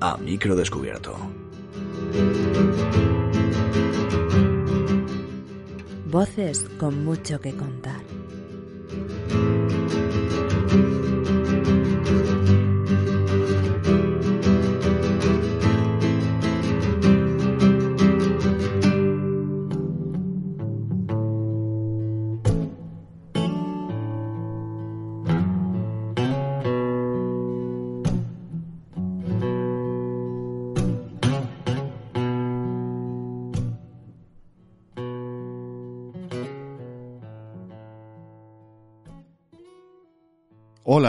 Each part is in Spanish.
A micro descubierto. Voces con mucho que contar.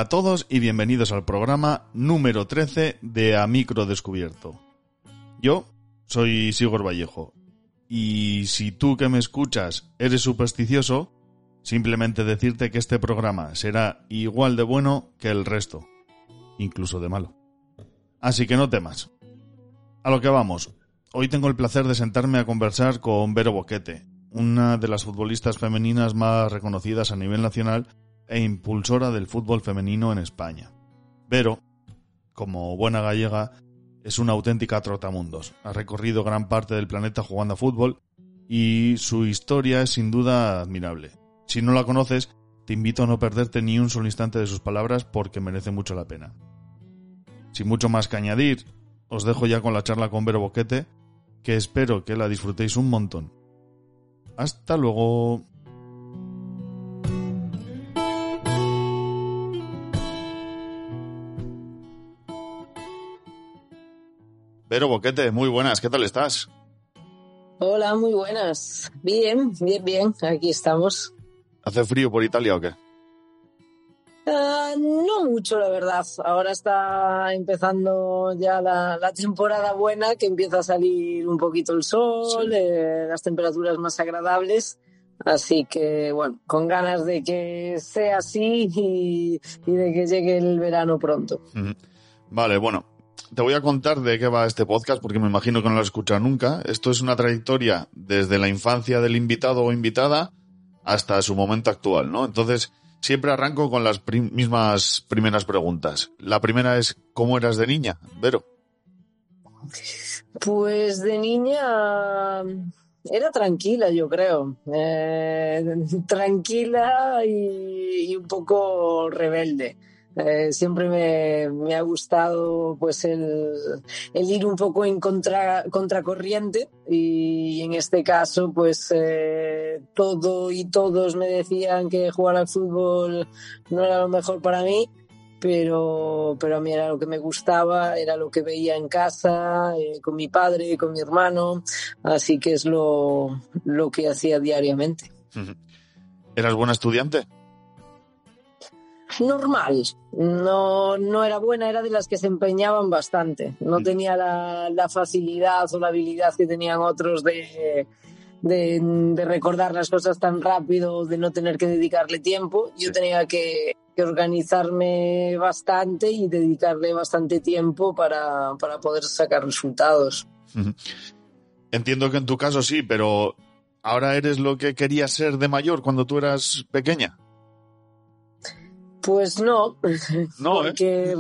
A todos y bienvenidos al programa número 13 de A Micro Descubierto. Yo soy Sigor Vallejo y si tú que me escuchas eres supersticioso, simplemente decirte que este programa será igual de bueno que el resto, incluso de malo. Así que no temas. A lo que vamos. Hoy tengo el placer de sentarme a conversar con Vero Boquete, una de las futbolistas femeninas más reconocidas a nivel nacional e impulsora del fútbol femenino en España. Vero, como buena gallega, es una auténtica trotamundos. Ha recorrido gran parte del planeta jugando a fútbol y su historia es sin duda admirable. Si no la conoces, te invito a no perderte ni un solo instante de sus palabras porque merece mucho la pena. Sin mucho más que añadir, os dejo ya con la charla con Vero Boquete, que espero que la disfrutéis un montón. Hasta luego. Vero Boquete, muy buenas, ¿qué tal estás? Hola, muy buenas. Bien, bien, bien, aquí estamos. ¿Hace frío por Italia o qué? Ah, no mucho, la verdad. Ahora está empezando ya la, la temporada buena, que empieza a salir un poquito el sol, eh, las temperaturas más agradables. Así que, bueno, con ganas de que sea así y, y de que llegue el verano pronto. Vale, bueno, te voy a contar de qué va este podcast porque me imagino que no lo has escuchado nunca. Esto es una trayectoria desde la infancia del invitado o invitada hasta su momento actual, ¿no? Entonces, siempre arranco con las mismas primeras preguntas. La primera es, ¿cómo eras de niña, Vero? Pues de niña era tranquila, yo creo. Eh, tranquila y un poco rebelde. Eh, siempre me, me ha gustado pues el, el ir un poco en contra, contracorriente y en este caso pues eh, todo y todos me decían que jugar al fútbol no era lo mejor para mí pero, pero a mí era lo que me gustaba, era lo que veía en casa, eh, con mi padre, con mi hermano, así que es lo, lo que hacía diariamente. ¿Eras buena estudiante? Normal, no, no era buena, era de las que se empeñaban bastante, no tenía la, la facilidad o la habilidad que tenían otros de, de, de recordar las cosas tan rápido, de no tener que dedicarle tiempo, yo Sí. tenía que, que organizarme bastante y dedicarle bastante tiempo para, para poder sacar resultados. Entiendo que en tu caso sí, pero ¿ahora eres lo que querías ser de mayor cuando tú eras pequeña? Pues no, No, ¿eh? porque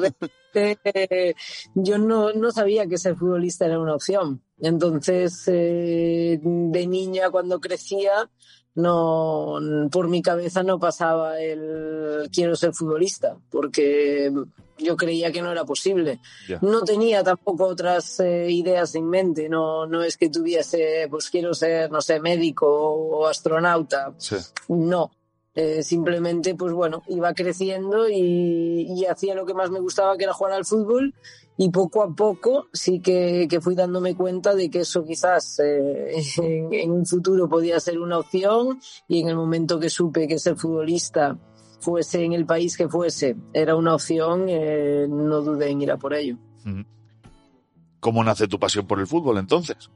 eh, yo no, no sabía que ser futbolista era una opción. Entonces, eh, de niña cuando crecía, no, por mi cabeza no pasaba el quiero ser futbolista, porque yo creía que no era posible. No tenía tampoco otras eh, ideas en mente, no, no es que tuviese, pues quiero ser, no sé, médico o astronauta, Sí. no. Eh, simplemente, pues bueno, iba creciendo y, hacía lo que más me gustaba, que era jugar al fútbol. Y poco a poco sí que, que fui dándome cuenta de que eso quizás eh, en, un futuro podía ser una opción. Y en el momento que supe que ser futbolista fuese en el país que fuese, era una opción, eh, no dudé en ir a por ello. ¿Cómo nace tu pasión por el fútbol entonces?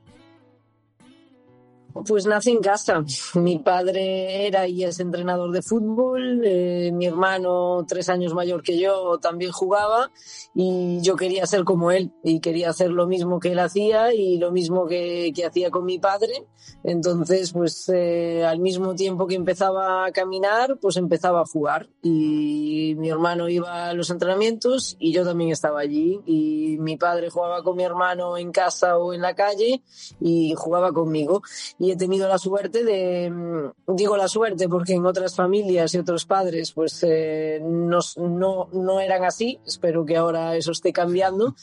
Pues nací en casa. Mi padre era y es entrenador de fútbol. Eh, mi hermano, tres años mayor que yo, también jugaba y yo quería ser como él y quería hacer lo mismo que él hacía y lo mismo que, que hacía con mi padre. Entonces, pues eh, al mismo tiempo que empezaba a caminar, pues empezaba a jugar y mi hermano iba a los entrenamientos y yo también estaba allí y mi padre jugaba con mi hermano en casa o en la calle y jugaba conmigo y he tenido la suerte de, mm, digo la suerte porque en otras familias y otros padres pues eh, no, no, no eran así, espero que ahora eso esté cambiando,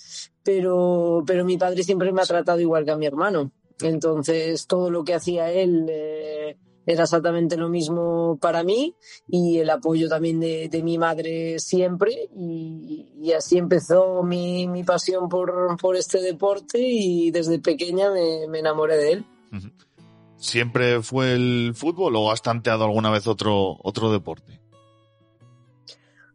pero, pero mi padre siempre me ha tratado igual que a mi hermano. Entonces todo lo que hacía él eh, era exactamente lo mismo para mí y el apoyo también de, de mi madre siempre y, y así empezó mi, mi pasión por, por, este deporte y desde pequeña me, me enamoré de él. ¿Siempre fue el fútbol o has tanteado alguna vez otro, otro deporte?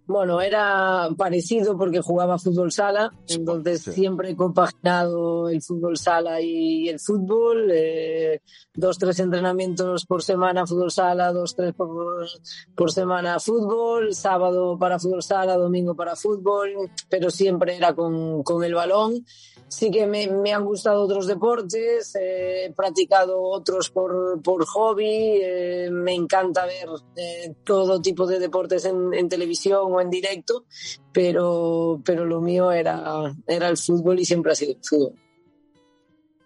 Bueno, era parecido porque jugaba fútbol sala, entonces sí. siempre he compaginado el fútbol sala y el fútbol. Eh, dos, tres entrenamientos por semana fútbol sala, dos, tres por, por semana fútbol, sábado para fútbol sala, domingo para fútbol, pero siempre era con, con el balón sí que me, me, han gustado otros deportes, eh, he practicado otros por, por hobby, eh, me encanta ver eh, todo tipo de deportes en, en, televisión o en directo, pero, pero lo mío era, era el fútbol y siempre ha sido el fútbol.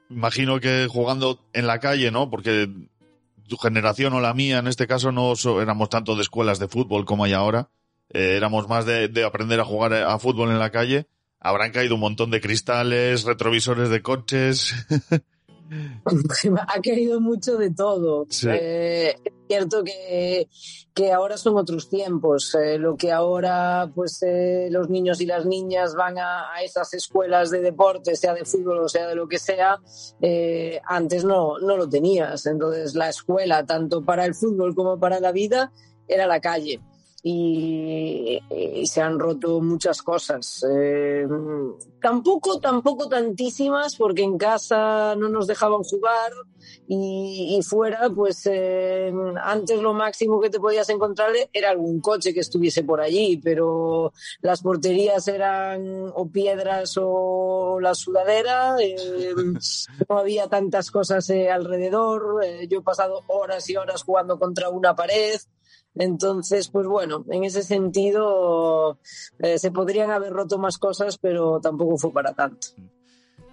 Imagino que jugando en la calle, ¿no? Porque tu generación o la mía en este caso no éramos tanto de escuelas de fútbol como hay ahora, éramos más de aprender a jugar a fútbol en la calle habrán caído un montón de cristales, retrovisores de coches. ha caído mucho de todo. Sí. Eh, es cierto que, que, ahora son otros tiempos. Eh, lo que ahora pues eh, los niños y las niñas van a, a, esas escuelas de deporte, sea de fútbol o sea de lo que sea, antes no, no lo tenías. Entonces la escuela, tanto para el fútbol como para la vida, era la calle y, y, se han roto muchas cosas. Eh, tampoco, tampoco tantísimas, porque en casa no nos dejaban jugar y, y fuera, pues eh, antes lo máximo que te podías encontrar era algún coche que estuviese por allí, pero las porterías eran o piedras o la sudadera, eh, no había tantas cosas eh, alrededor, yo he pasado horas y horas jugando contra una pared. Entonces, pues bueno, en ese sentido eh, se podrían haber roto más cosas, pero tampoco fue para tanto.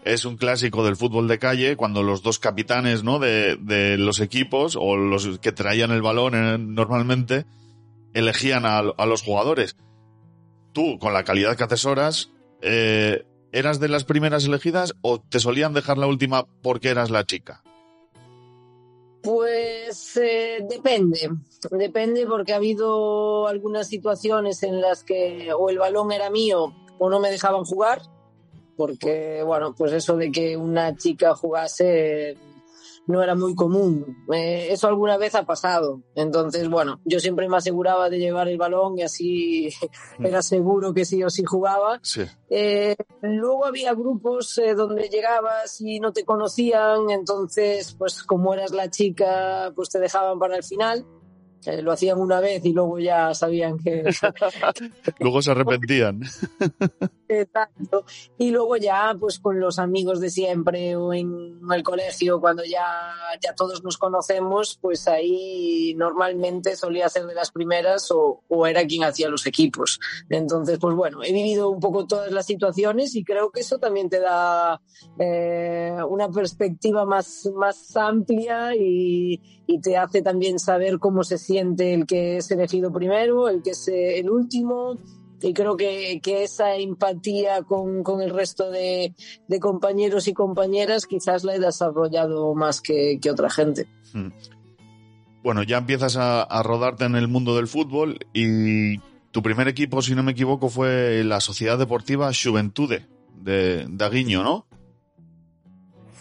Es un clásico del fútbol de calle cuando los dos capitanes ¿no? de, de los equipos o los que traían el balón eh, normalmente elegían a, a, los jugadores. Tú, con la calidad que atesoras, eh, ¿eras de las primeras elegidas o te solían dejar la última porque eras la chica? Pues eh, depende, depende porque ha habido algunas situaciones en las que o el balón era mío o no me dejaban jugar, porque bueno, pues eso de que una chica jugase no era muy común. Eh, eso alguna vez ha pasado. Entonces, bueno, yo siempre me aseguraba de llevar el balón y así era seguro que sí o sí jugaba. Sí. Eh, luego había grupos eh, donde llegabas y no te conocían, entonces, pues como eras la chica, pues te dejaban para el final. Eh, lo hacían una vez y luego ya sabían que... luego se arrepentían. Exacto. Y luego ya, pues con los amigos de siempre o en el colegio, cuando ya, ya todos nos conocemos, pues ahí normalmente solía ser de las primeras o, o era quien hacía los equipos. Entonces, pues bueno, he vivido un poco todas las situaciones y creo que eso también te da eh, una perspectiva más, más amplia y, y te hace también saber cómo se siente el que es elegido primero, el que es el último. Y creo que, que esa empatía con, con el resto de, de, compañeros y compañeras quizás la he desarrollado más que, que otra gente. Hmm. Bueno, ya empiezas a, a, rodarte en el mundo del fútbol y tu primer equipo, si no me equivoco, fue la Sociedad Deportiva Juventude de, de Aguiño, ¿no?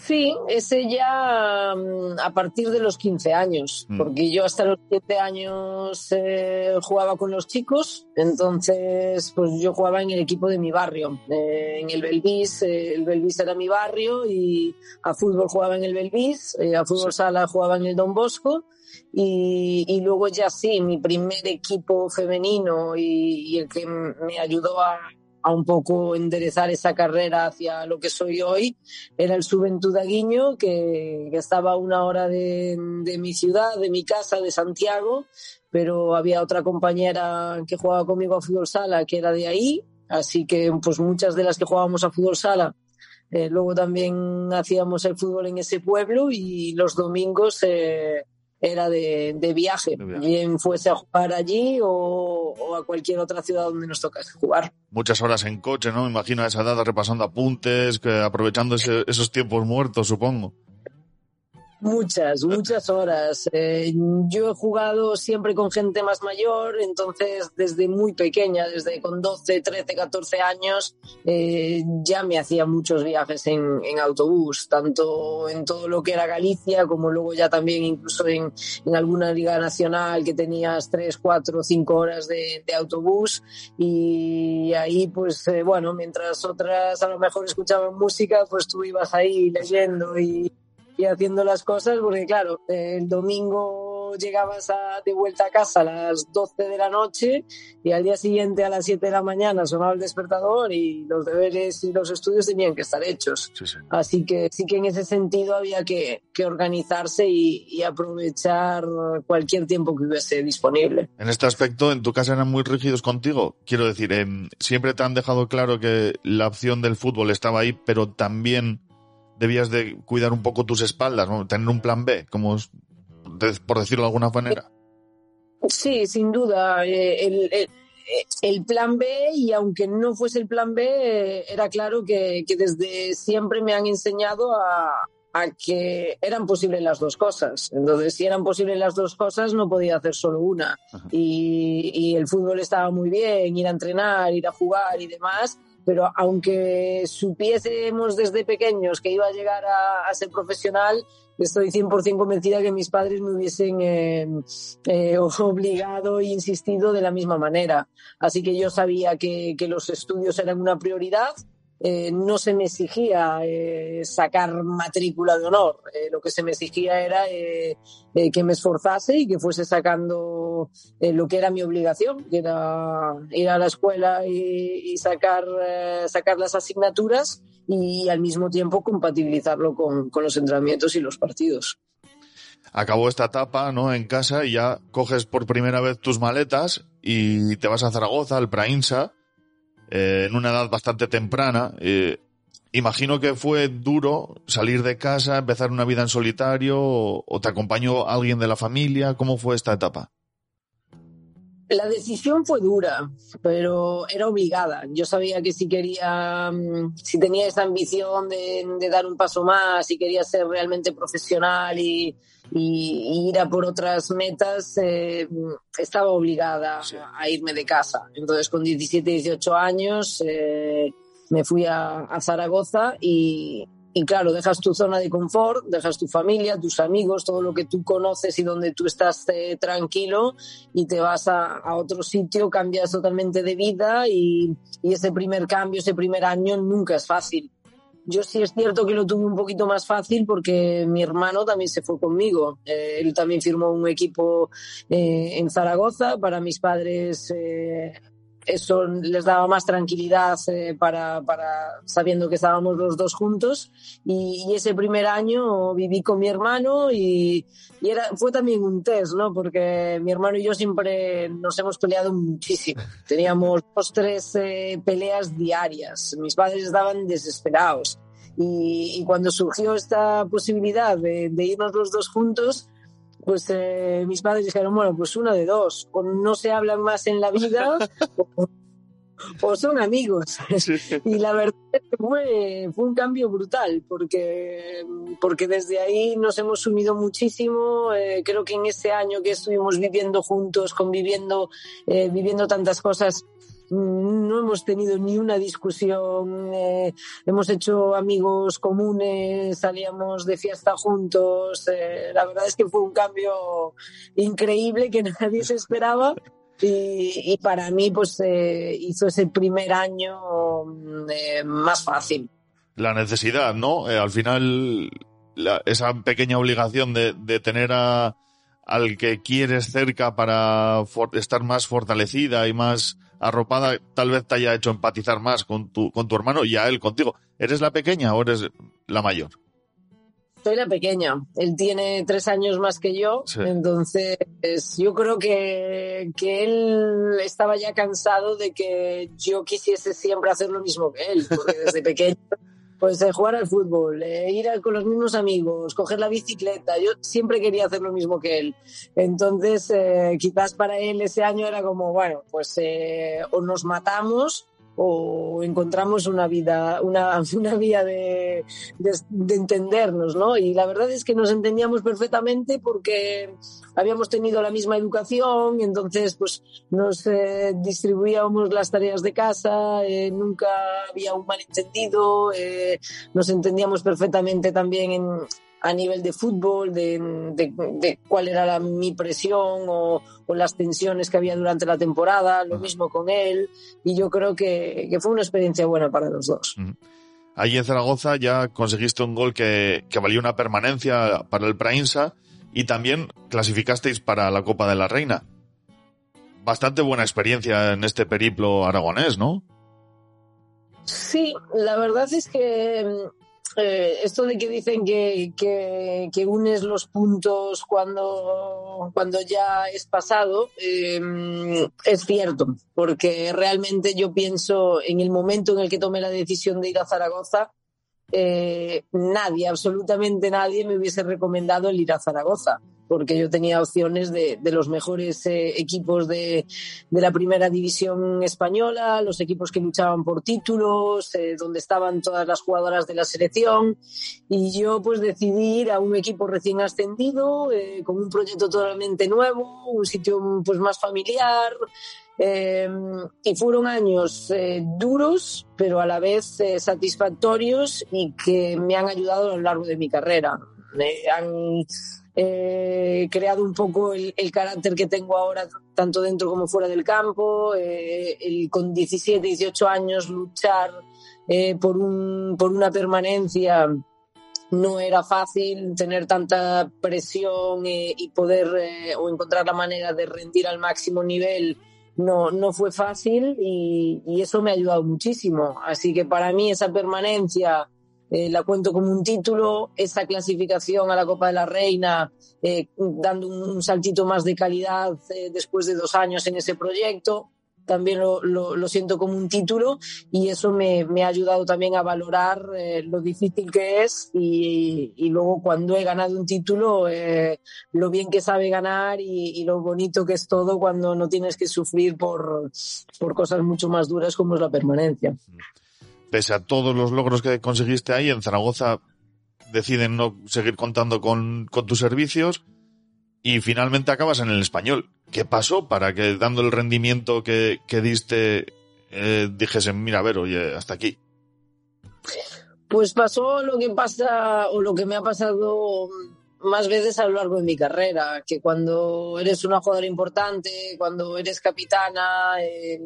Sí, ese ya mm, a partir de los 15 años, Mm. porque yo hasta los 7 años eh, jugaba con los chicos, entonces pues yo jugaba en el equipo de mi barrio, eh, en el Belvis, eh, el Belvis era mi barrio y a fútbol jugaba en el Belvis, eh, a fútbol sala jugaba en el Don Bosco y, y luego ya sí, mi primer equipo femenino y, y el que me ayudó a, a un poco enderezar esa carrera hacia lo que soy hoy era el Juventud Aguiño, que, que estaba a una hora de, de mi ciudad, de mi casa, de Santiago, pero había otra compañera que jugaba conmigo a fútbol sala que era de ahí, así que pues muchas de las que jugábamos a fútbol sala eh, luego también hacíamos el fútbol en ese pueblo y los domingos eh, era de, de viaje, De viaje. bien fuese a jugar allí o, o a cualquier otra ciudad donde nos tocase jugar. Muchas horas en coche, ¿no? Me imagino a esa edad repasando apuntes, que aprovechando ese- esos tiempos muertos, supongo. Muchas, muchas horas. Eh, yo he jugado siempre con gente más mayor, entonces desde muy pequeña, desde con 12, 13, 14 años, eh, ya me hacía muchos viajes en, autobús, tanto en todo lo que era Galicia como luego ya también incluso en, alguna liga nacional que tenías 3, 4, 5 horas de, de autobús y ahí pues eh, bueno, mientras otras a lo mejor escuchaban música, pues tú ibas ahí leyendo y y haciendo las cosas, porque claro, eh, el domingo llegabas a- de vuelta a casa a las 12 de la noche y al día siguiente a las 7 de la mañana sonaba el despertador y los deberes y los estudios tenían que estar hechos. Sí, sí. Así que sí que en ese sentido había que, que organizarse y, y aprovechar cualquier tiempo que hubiese disponible. En este aspecto, ¿en tu casa eran muy rígidos contigo? Quiero decir, em, siempre te han dejado claro que la opción del fútbol estaba ahí, pero también debías de cuidar un poco tus espaldas, ¿no? tener un plan B, como por decirlo de alguna manera. Sí, sin duda. eh, El, el- el plan B, y aunque no fuese el plan B, eh, era claro que, que desde siempre me han enseñado a, a que eran posibles las dos cosas. Entonces, si eran posibles las dos cosas, no podía hacer solo una. Y, y el fútbol estaba muy bien, ir a entrenar, ir a jugar y demás. Pero aunque supiésemos desde pequeños que iba a llegar a, ser profesional, estoy 100% convencida que mis padres me hubiesen eh, eh, obligado e insistido de la misma manera. Así que yo sabía que, que los estudios eran una prioridad. Eh, no se me exigía eh, sacar matrícula de honor. Eh, lo que se me exigía era que me esforzase y que fuese sacando lo que era mi obligación, que era ir a la escuela y, sacar, sacar las asignaturas y al mismo tiempo compatibilizarlo con, con los entrenamientos y los partidos. Acabó esta etapa, ¿no? En casa y ya coges por primera vez tus maletas y te vas a Zaragoza, al Prainsa, eh, en una edad bastante temprana. Eh, imagino que fue duro salir de casa, empezar una vida en solitario, o, o te acompañó alguien de la familia. ¿Cómo fue esta etapa? La decisión fue dura, pero era obligada. Yo sabía que si quería, mm, si tenía esa ambición de, de dar un paso más, si quería ser realmente profesional y, y- y ir a por otras metas, eh, estaba obligada Sí. a irme de casa. Entonces, con 17, 18 años, eh, me fui a, a Zaragoza y, y claro, dejas tu zona de confort, dejas tu familia, tus amigos, todo lo que tú conoces y donde tú estás eh, tranquilo y te vas a, a otro sitio, cambias totalmente de vida y, y ese primer cambio, ese primer año nunca es fácil. Yo sí es cierto que lo tuve un poquito más fácil porque mi hermano también se fue conmigo. Eh, él también firmó un equipo eh, en Zaragoza. Para mis padres eh, eso les daba más tranquilidad eh, para, para sabiendo que estábamos los dos juntos. Y, y ese primer año viví con mi hermano y, y era, fue también un test, ¿no? Porque mi hermano y yo siempre nos hemos peleado muchísimo. Teníamos dos, tres eh, peleas diarias. Mis padres estaban desesperados. Y, y cuando surgió esta posibilidad de, de irnos los dos juntos, pues eh, mis padres dijeron, bueno, pues una de dos, o no se hablan más en la vida o, o son amigos. Y la verdad es que fue, fue un cambio brutal, porque, porque desde ahí nos hemos unido muchísimo. Eh, creo que en ese año que estuvimos viviendo juntos, conviviendo, eh, viviendo tantas cosas, no hemos tenido ni una discusión, eh, hemos hecho amigos comunes, salíamos de fiesta juntos. Eh, la verdad es que fue un cambio increíble que nadie se esperaba. Y, para mí, pues eh, hizo ese primer año más fácil. La necesidad, ¿no? al final, esa pequeña obligación de, de tener a, al que quieres cerca para estar más fortalecida y más arropada, tal vez te haya hecho empatizar más con tu, con tu hermano y a él contigo. ¿Eres la pequeña o eres la mayor? Soy la pequeña. Él tiene tres años más que yo, entonces yo creo que, que él estaba ya cansado de que yo quisiese siempre hacer lo mismo que él, porque desde pequeño pues eh, jugar al fútbol, eh, ir con los mismos amigos, coger la bicicleta. Yo siempre quería hacer lo mismo que él. Entonces, eh, quizás para él ese año era como, bueno, pues o nos matamos o encontramos una vida, una, una vía de, de, entendernos, ¿no? Y la verdad es que nos entendíamos perfectamente porque habíamos tenido la misma educación, entonces pues nos eh, distribuíamos las tareas de casa, eh, nunca había un malentendido, eh, nos entendíamos perfectamente también en, a nivel de fútbol, de, cuál era la, mi presión o, las tensiones que había durante la temporada, lo mismo con él, y yo creo que, fue una experiencia buena para los dos. Allí en Zaragoza ya conseguiste un gol que, que valió una permanencia para el Prainsa y también clasificasteis para la Copa de la Reina. Bastante buena experiencia en este periplo aragonés, ¿no? Sí, la verdad es que eh, esto de que dicen que, que, unes los puntos cuando, cuando ya es pasado, em, es cierto, porque realmente yo pienso en el momento en el que tomé la decisión de ir a Zaragoza, eh, nadie, absolutamente nadie me hubiese recomendado el ir a Zaragoza porque yo tenía opciones de, los mejores eh, equipos de, la primera división española, los equipos que luchaban por títulos, eh, donde estaban todas las jugadoras de la selección. Y yo pues decidí ir a un equipo recién ascendido, eh, con un proyecto totalmente nuevo, un sitio pues más familiar. y fueron años duros, pero a la vez satisfactorios y que me han ayudado a lo largo de mi carrera. Han eh, creado un poco el, carácter que tengo ahora, tanto dentro como fuera del campo, eh, el, con 17, 18 años luchar eh, por, un, por una permanencia no era fácil tener tanta presión eh, y poder o encontrar la manera de rendir al máximo nivel no, no fue fácil y, y, eso me ha ayudado muchísimo. Así que para mí esa permanencia eh, la cuento como un título, esa clasificación a la Copa de la Reina, eh, dando un, saltito más de calidad eh, después de dos años en ese proyecto, también lo, lo, siento como un título y eso me, me ha ayudado también a valorar lo difícil que es y, y, luego cuando he ganado un título, lo bien que sabe ganar y, y, lo bonito que es todo cuando no tienes que sufrir por, por cosas mucho más duras como es la permanencia pese a todos los logros que conseguiste ahí, en Zaragoza deciden no seguir contando con, tus servicios y finalmente acabas en el español. ¿Qué pasó para que dando el rendimiento que, diste eh, dijesen, mira, a ver, oye, hasta aquí? Pues pasó lo que pasa o lo que me ha pasado más veces a lo largo de mi carrera, que cuando eres una jugadora importante, cuando eres capitana, eh,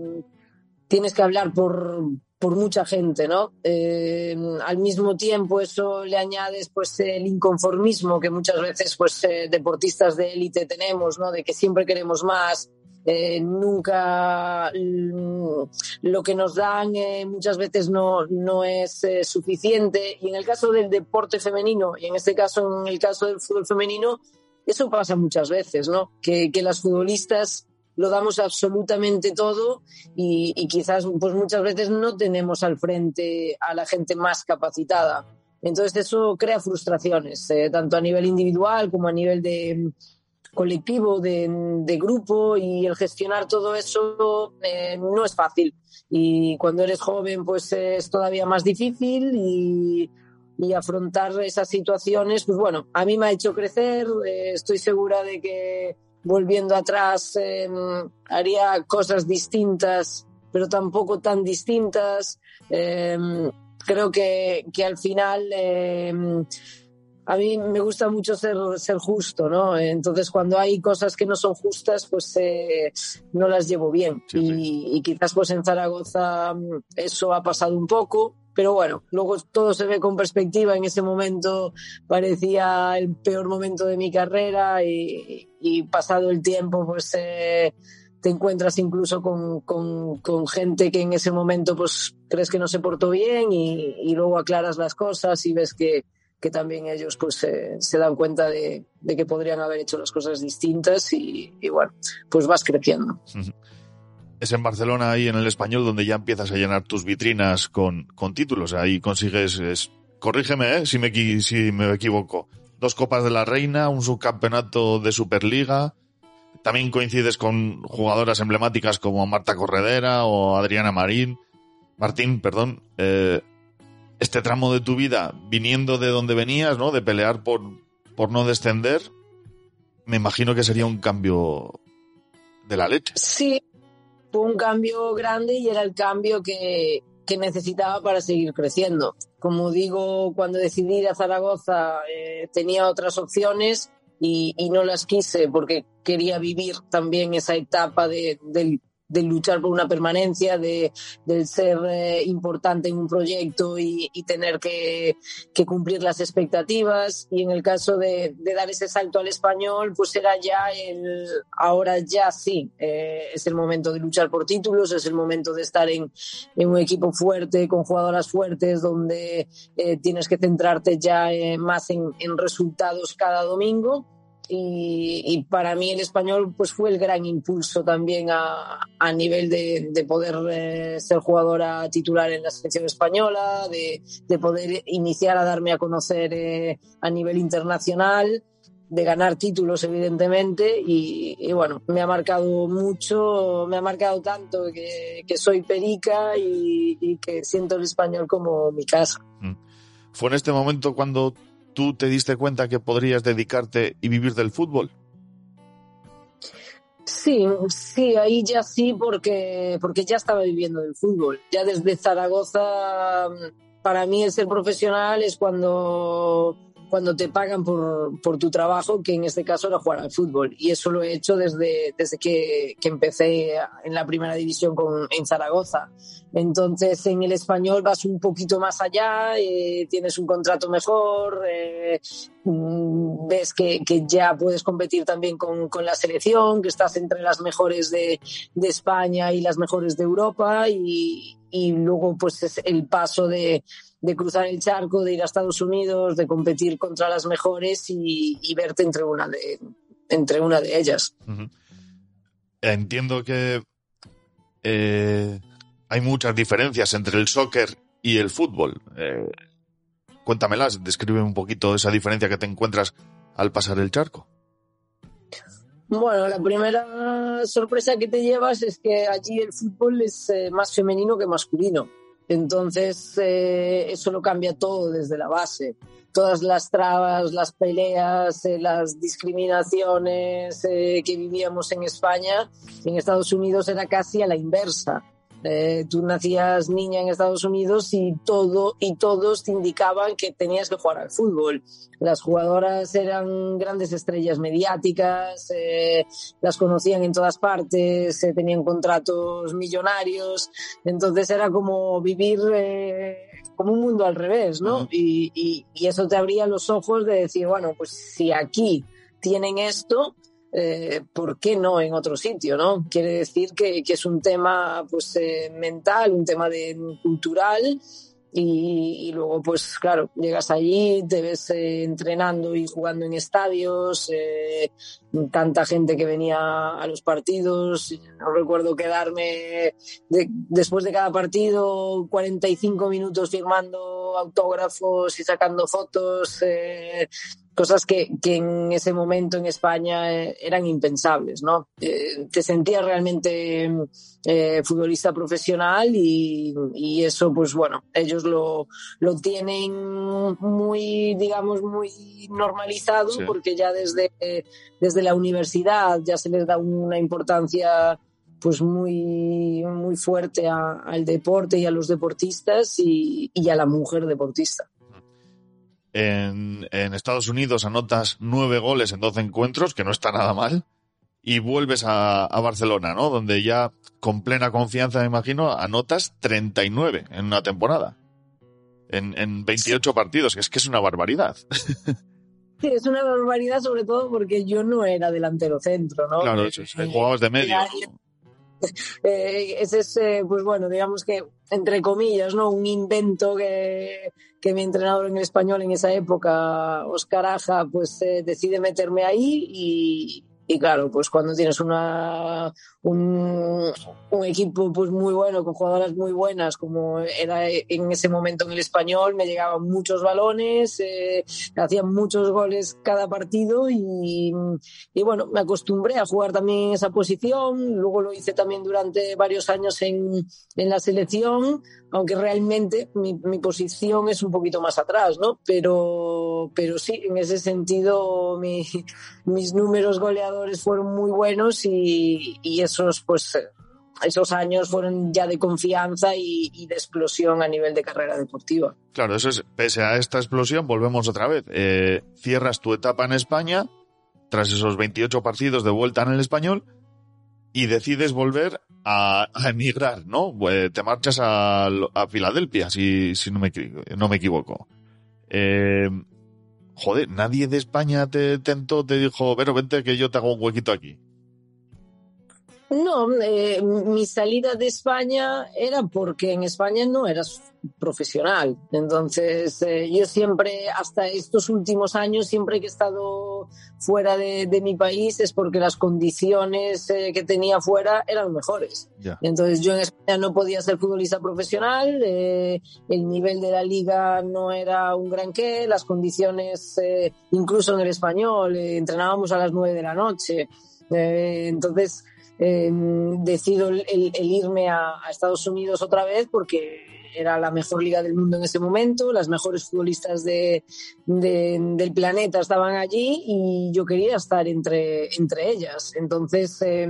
tienes que hablar por, por mucha gente, ¿no? Eh, al mismo tiempo eso le añades pues el inconformismo que muchas veces pues eh, deportistas de élite tenemos, ¿no? De que siempre queremos más, eh, nunca lo que nos dan muchas veces no, no es suficiente y en el caso del deporte femenino y en este caso en el caso del fútbol femenino eso pasa muchas veces, ¿no? Que, que las futbolistas lo damos absolutamente todo y, quizás pues muchas veces no tenemos al frente a la gente más capacitada. Entonces eso crea frustraciones, eh, tanto a nivel individual como a nivel de mm, colectivo, de, grupo y el gestionar todo eso eh, no es fácil. Y cuando eres joven pues es todavía más difícil y, afrontar esas situaciones, pues bueno, a mí me ha hecho crecer, eh, estoy segura de que volviendo atrás, em, haría cosas distintas pero tampoco tan distintas. Eh, creo que, que al final eh, a mí me gusta mucho ser, ser justo, ¿no? Entonces, cuando hay cosas que no son justas, pues eh, no las llevo bien. Sí, sí. Y, y quizás pues en Zaragoza mm, eso ha pasado un poco, pero bueno, luego todo se ve con perspectiva. En ese momento parecía el peor momento de mi carrera y, pasado el tiempo, pues eh, te encuentras incluso con, con, gente que en ese momento pues crees que no se portó bien y, luego aclaras las cosas y ves que, que también ellos pues eh, se dan cuenta de, de, que podrían haber hecho las cosas distintas y, bueno, pues vas creciendo. Es en Barcelona, ahí en el español, donde ya empiezas a llenar tus vitrinas con, con títulos. Ahí consigues, es, corrígeme ¿eh? si, me, si me equivoco, dos Copas de la Reina, un subcampeonato de Superliga. También coincides con jugadoras emblemáticas como Marta Corredera o Adriana Marín. Martín, perdón. Eh, este tramo de tu vida, viniendo de donde venías, ¿no? De pelear por, por no descender, me imagino que sería un cambio de la leche. Sí, fue un cambio grande y era el cambio que, que necesitaba para seguir creciendo. Como digo, cuando decidí ir a Zaragoza eh, tenía otras opciones y, y, no las quise porque quería vivir también esa etapa de, del de luchar por una permanencia, de, de ser eh, importante en un proyecto y, tener que, cumplir las expectativas. Y en el caso de, dar ese salto al español, pues era ya el, ahora ya sí, eh, es el momento de luchar por títulos, es el momento de estar en, en un equipo fuerte, con jugadoras fuertes, donde eh, tienes que centrarte ya eh, más en resultados cada domingo y, y, para mí el español pues fue el gran impulso también a, a nivel de, de poder eh, ser jugadora titular en la selección española, de, de poder iniciar a darme a conocer eh, a nivel internacional, de ganar títulos evidentemente y, y, bueno, me ha marcado mucho, me ha marcado tanto que, que soy perica y, y que siento el español como mi casa. Fue en este momento cuando tú te diste cuenta que podrías dedicarte y vivir del fútbol? Sí, sí, ahí ya sí, porque, porque ya estaba viviendo del fútbol. Ya desde Zaragoza, para mí el ser profesional es cuando cuando te pagan por, por, tu trabajo, que en este caso era jugar al fútbol. Y eso lo he hecho desde, desde que, que empecé en la primera división con, en Zaragoza. Entonces, en el español vas un poquito más allá, eh, tienes un contrato mejor, eh, ves que, que, ya puedes competir también con, con, la selección, que estás entre las mejores de, de España y las mejores de Europa, y, y luego pues es el paso de, de cruzar el charco, de ir a Estados Unidos, de competir contra las mejores y, y verte entre una de, entre una de ellas. Uh -huh. Entiendo que eh, hay muchas diferencias entre el soccer y el fútbol. Eh, cuéntamelas, describe un poquito esa diferencia que te encuentras al pasar el charco. Bueno, la primera sorpresa que te llevas es que allí el fútbol es eh, más femenino que masculino. Entonces, eh, eso lo cambia todo desde la base. Todas las trabas, las peleas, eh, las discriminaciones eh, que vivíamos en España, en Estados Unidos era casi a la inversa. Eh, tú nacías niña en Estados Unidos y todo y todos te indicaban que tenías que jugar al fútbol. Las jugadoras eran grandes estrellas mediáticas, eh, las conocían en todas partes, eh, tenían contratos millonarios, entonces era como vivir eh, como un mundo al revés, ¿no? Uh -huh. y, y, y eso te abría los ojos de decir, bueno, pues si aquí tienen esto, eh, ¿por qué no en otro sitio? ¿no? Quiere decir que, que es un tema pues, eh, mental, un tema de, cultural y, y, luego, pues claro, llegas allí, te ves eh, entrenando y jugando en estadios, eh, tanta gente que venía a los partidos. No recuerdo quedarme de, después de cada partido 45 minutos firmando autógrafos y sacando fotos. Cosas que, que, en ese momento en España eh, eran impensables, ¿no? Eh, te sentías realmente eh, futbolista profesional y, y, eso, pues bueno, ellos lo, lo tienen muy, digamos, muy normalizado sí. porque ya desde, desde la universidad ya se les da una importancia pues muy, muy fuerte a- al deporte y a los deportistas y, y a la mujer deportista. En, en Estados Unidos anotas nueve goles en 12 encuentros, que no está nada mal, y vuelves a, a Barcelona, ¿no? Donde ya con plena confianza, me imagino, anotas 39 en una temporada. En, en 28 partidos, que es que es una barbaridad. Sí, es una barbaridad, sobre todo porque yo no era delantero centro, ¿no? Claro, Eh, eso es, jugabas de medio. ya- Eh, ese es, eh, pues bueno, digamos que, entre comillas, ¿no? Un invento que, que mi entrenador en el español en esa época, Oscar Aja, pues eh, decide meterme ahí y, y claro, pues cuando tienes una, un, un equipo pues muy bueno, con jugadoras muy buenas, como era en ese momento en el español, me llegaban muchos balones, eh, hacían muchos goles cada partido y, y bueno, me acostumbré a jugar también en esa posición, luego lo hice también durante varios años en, en la selección, aunque realmente mi, mi, posición es un poquito más atrás, ¿no? Pero, pero sí, en ese sentido mi, mis números goleadores fueron muy buenos y, y esos, pues, esos años fueron ya de confianza y, de explosión a nivel de carrera deportiva. Claro, eso es, pese a esta explosión, volvemos otra vez. Eh, cierras tu etapa en España, tras esos 28 partidos de vuelta en el español, y decides volver a, emigrar, ¿no? Eh, te marchas a, Filadelfia, si, no, me, no me equivoco. Eh, joder, nadie de España te tentó, te dijo, Vero, vente que yo te hago un huequito aquí. No, eh, mi salida de España era porque en España no eras profesional. Entonces, eh, yo siempre, hasta estos últimos años, siempre que he estado fuera de, de mi país es porque las condiciones eh, que tenía fuera eran mejores. Entonces, yo en España no podía ser futbolista profesional, eh, el nivel de la liga no era un gran qué, las condiciones, incluso en el español, entrenábamos a las nueve de la noche. Entonces, eh, decido el, el, irme a, a, Estados Unidos otra vez porque era la mejor liga del mundo en ese momento, las mejores futbolistas de, de, del planeta estaban allí y yo quería estar entre, entre ellas. Entonces, eh,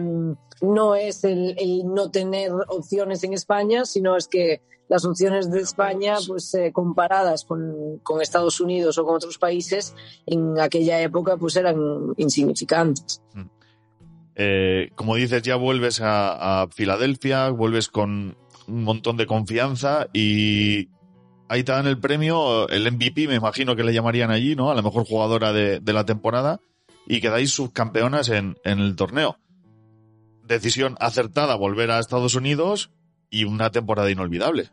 no es el, el, no tener opciones en España, sino es que las opciones de España, pues eh, comparadas con, con, Estados Unidos o con otros países, en aquella época, pues eran insignificantes. Mm. Eh, como dices, ya vuelves a, Filadelfia, vuelves con un montón de confianza y ahí te dan el premio, el MVP, me imagino que le llamarían allí, ¿no? A la mejor jugadora de, la temporada y quedáis subcampeonas en, el torneo. Decisión acertada, volver a Estados Unidos y una temporada inolvidable.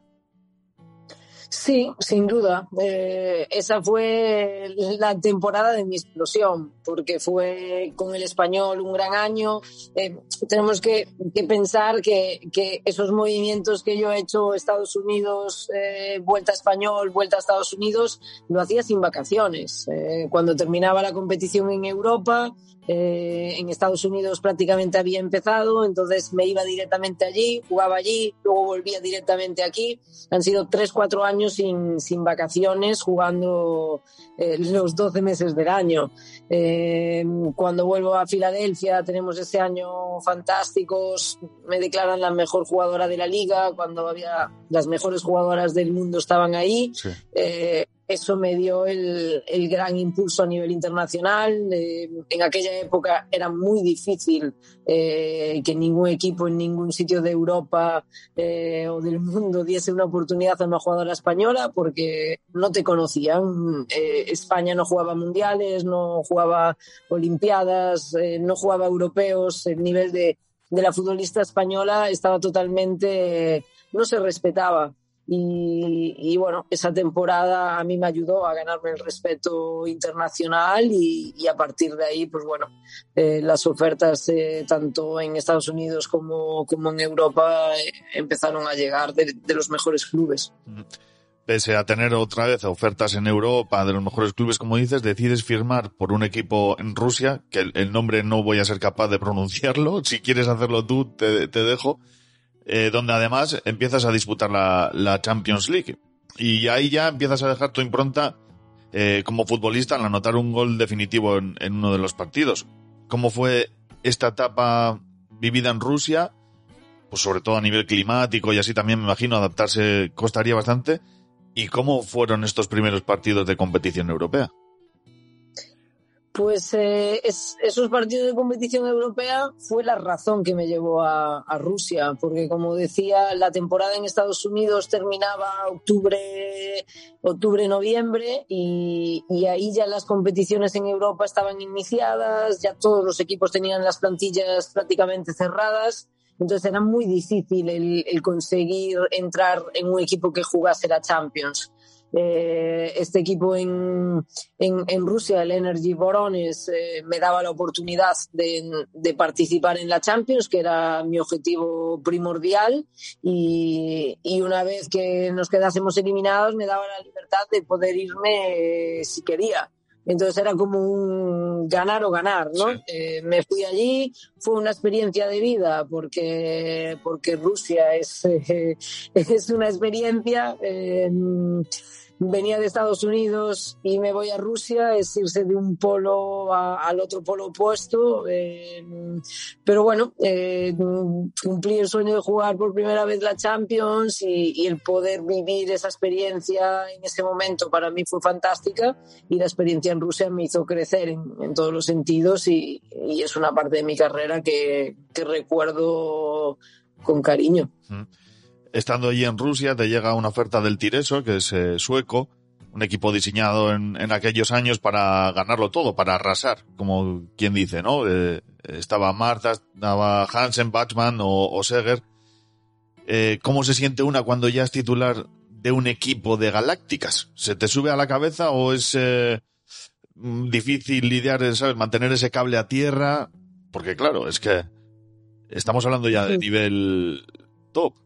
Sí, sin duda. Eh, esa fue la temporada de mi explosión, porque fue con el español un gran año. Eh, tenemos que, pensar que, esos movimientos que yo he hecho Estados Unidos, eh, vuelta a español, vuelta a Estados Unidos, lo hacía sin vacaciones. Cuando terminaba la competición en Europa, eh, en Estados Unidos prácticamente había empezado, entonces me iba directamente allí, jugaba allí, luego volvía directamente aquí. Han sido tres, cuatro años sin, sin vacaciones, jugando eh, los 12 meses del año. Eh, cuando vuelvo a Filadelfia tenemos ese año fantásticos, me declaran la mejor jugadora de la liga, cuando había las mejores jugadoras del mundo estaban ahí. Sí. Eso me dio el, el, gran impulso a nivel internacional. Eh, en aquella época era muy difícil eh, que ningún equipo en ningún sitio de Europa eh, o del mundo diese una oportunidad a una jugadora española porque no te conocían. España no jugaba mundiales, no jugaba olimpiadas, no jugaba europeos. El nivel de, de la futbolista española estaba totalmente, no se respetaba. Y, y, bueno, esa temporada a mí me ayudó a ganarme el respeto internacional y, y a partir de ahí, pues bueno, eh, las ofertas eh, tanto en Estados Unidos como, como en Europa eh, empezaron a llegar de, de, los mejores clubes. Pese a tener otra vez ofertas en Europa de los mejores clubes, como dices, decides firmar por un equipo en Rusia, que el, el nombre no voy a ser capaz de pronunciarlo, si quieres hacerlo tú, te, te dejo eh, donde además empiezas a disputar la, la, Champions League. Y ahí ya empiezas a dejar tu impronta eh, como futbolista al anotar un gol definitivo en, en, uno de los partidos. ¿Cómo fue esta etapa vivida en Rusia pues sobre todo a nivel climático y así también me imagino adaptarse costaría bastante. ¿Y cómo fueron estos primeros partidos de competición europea? Pues eh, es, esos partidos de competición europea fue la razón que me llevó a, a, Rusia, porque como decía, la temporada en Estados Unidos terminaba octubre, octubre, noviembre, y, y ahí ya las competiciones en Europa estaban iniciadas, ya todos los equipos tenían las plantillas prácticamente cerradas. Entonces era muy difícil el, el conseguir entrar en un equipo que jugase la Champions. Eh, este equipo en, en, en, Rusia, el Energy Borones, eh, me daba la oportunidad de, de, participar en la Champions, que era mi objetivo primordial, y, y, una vez que nos quedásemos eliminados, me daba la libertad de poder irme eh, si quería. Entonces era como un ganar o ganar, ¿no? Sí. Eh, me fui allí, fue una experiencia de vida porque, porque Rusia es, eh, es una experiencia. Eh, venía de Estados Unidos y me voy a Rusia, es irse de un polo a, al otro polo opuesto. Eh, pero bueno, eh, cumplí el sueño de jugar por primera vez la Champions y, y, el poder vivir esa experiencia en ese momento para mí fue fantástica y la experiencia en Rusia me hizo crecer en, en todos los sentidos y, y, es una parte de mi carrera que, que recuerdo con cariño. Mm estando allí en Rusia te llega una oferta del Tireso, que es eh, sueco, un equipo diseñado en, en, aquellos años para ganarlo todo, para arrasar, como quien dice, ¿no? Eh, estaba Marta, estaba Hansen, Bachmann o, o Seger. Eh, ¿Cómo se siente una cuando ya es titular de un equipo de galácticas? ¿Se te sube a la cabeza o es eh, difícil lidiar, ¿sabes? Mantener ese cable a tierra? Porque claro, es que estamos hablando ya de nivel top.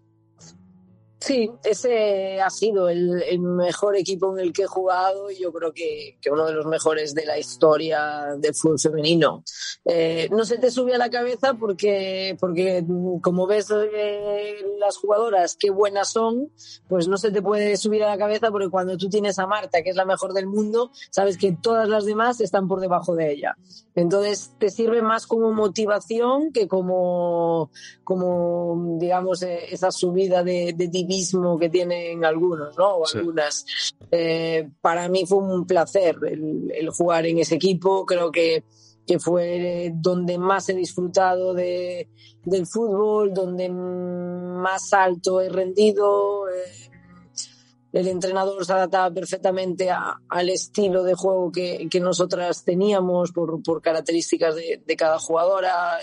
Sí, ese ha sido el, el, mejor equipo en el que he jugado y yo creo que, que uno de los mejores de la historia del fútbol femenino. Eh, no se te sube a la cabeza porque, porque como ves eh, las jugadoras qué buenas son, pues no se te puede subir a la cabeza porque cuando tú tienes a Marta, que es la mejor del mundo, sabes que todas las demás están por debajo de ella. Entonces te sirve más como motivación que como, como digamos, eh, esa subida de, de que tienen algunos, ¿no? O sí. algunas. Eh, para mí fue un placer el, el, jugar en ese equipo. Creo que, que fue donde más he disfrutado de, del fútbol, donde más alto he rendido. Eh, el entrenador se adaptaba perfectamente a, al estilo de juego que, que nosotras teníamos por, por características de, de, cada jugadora.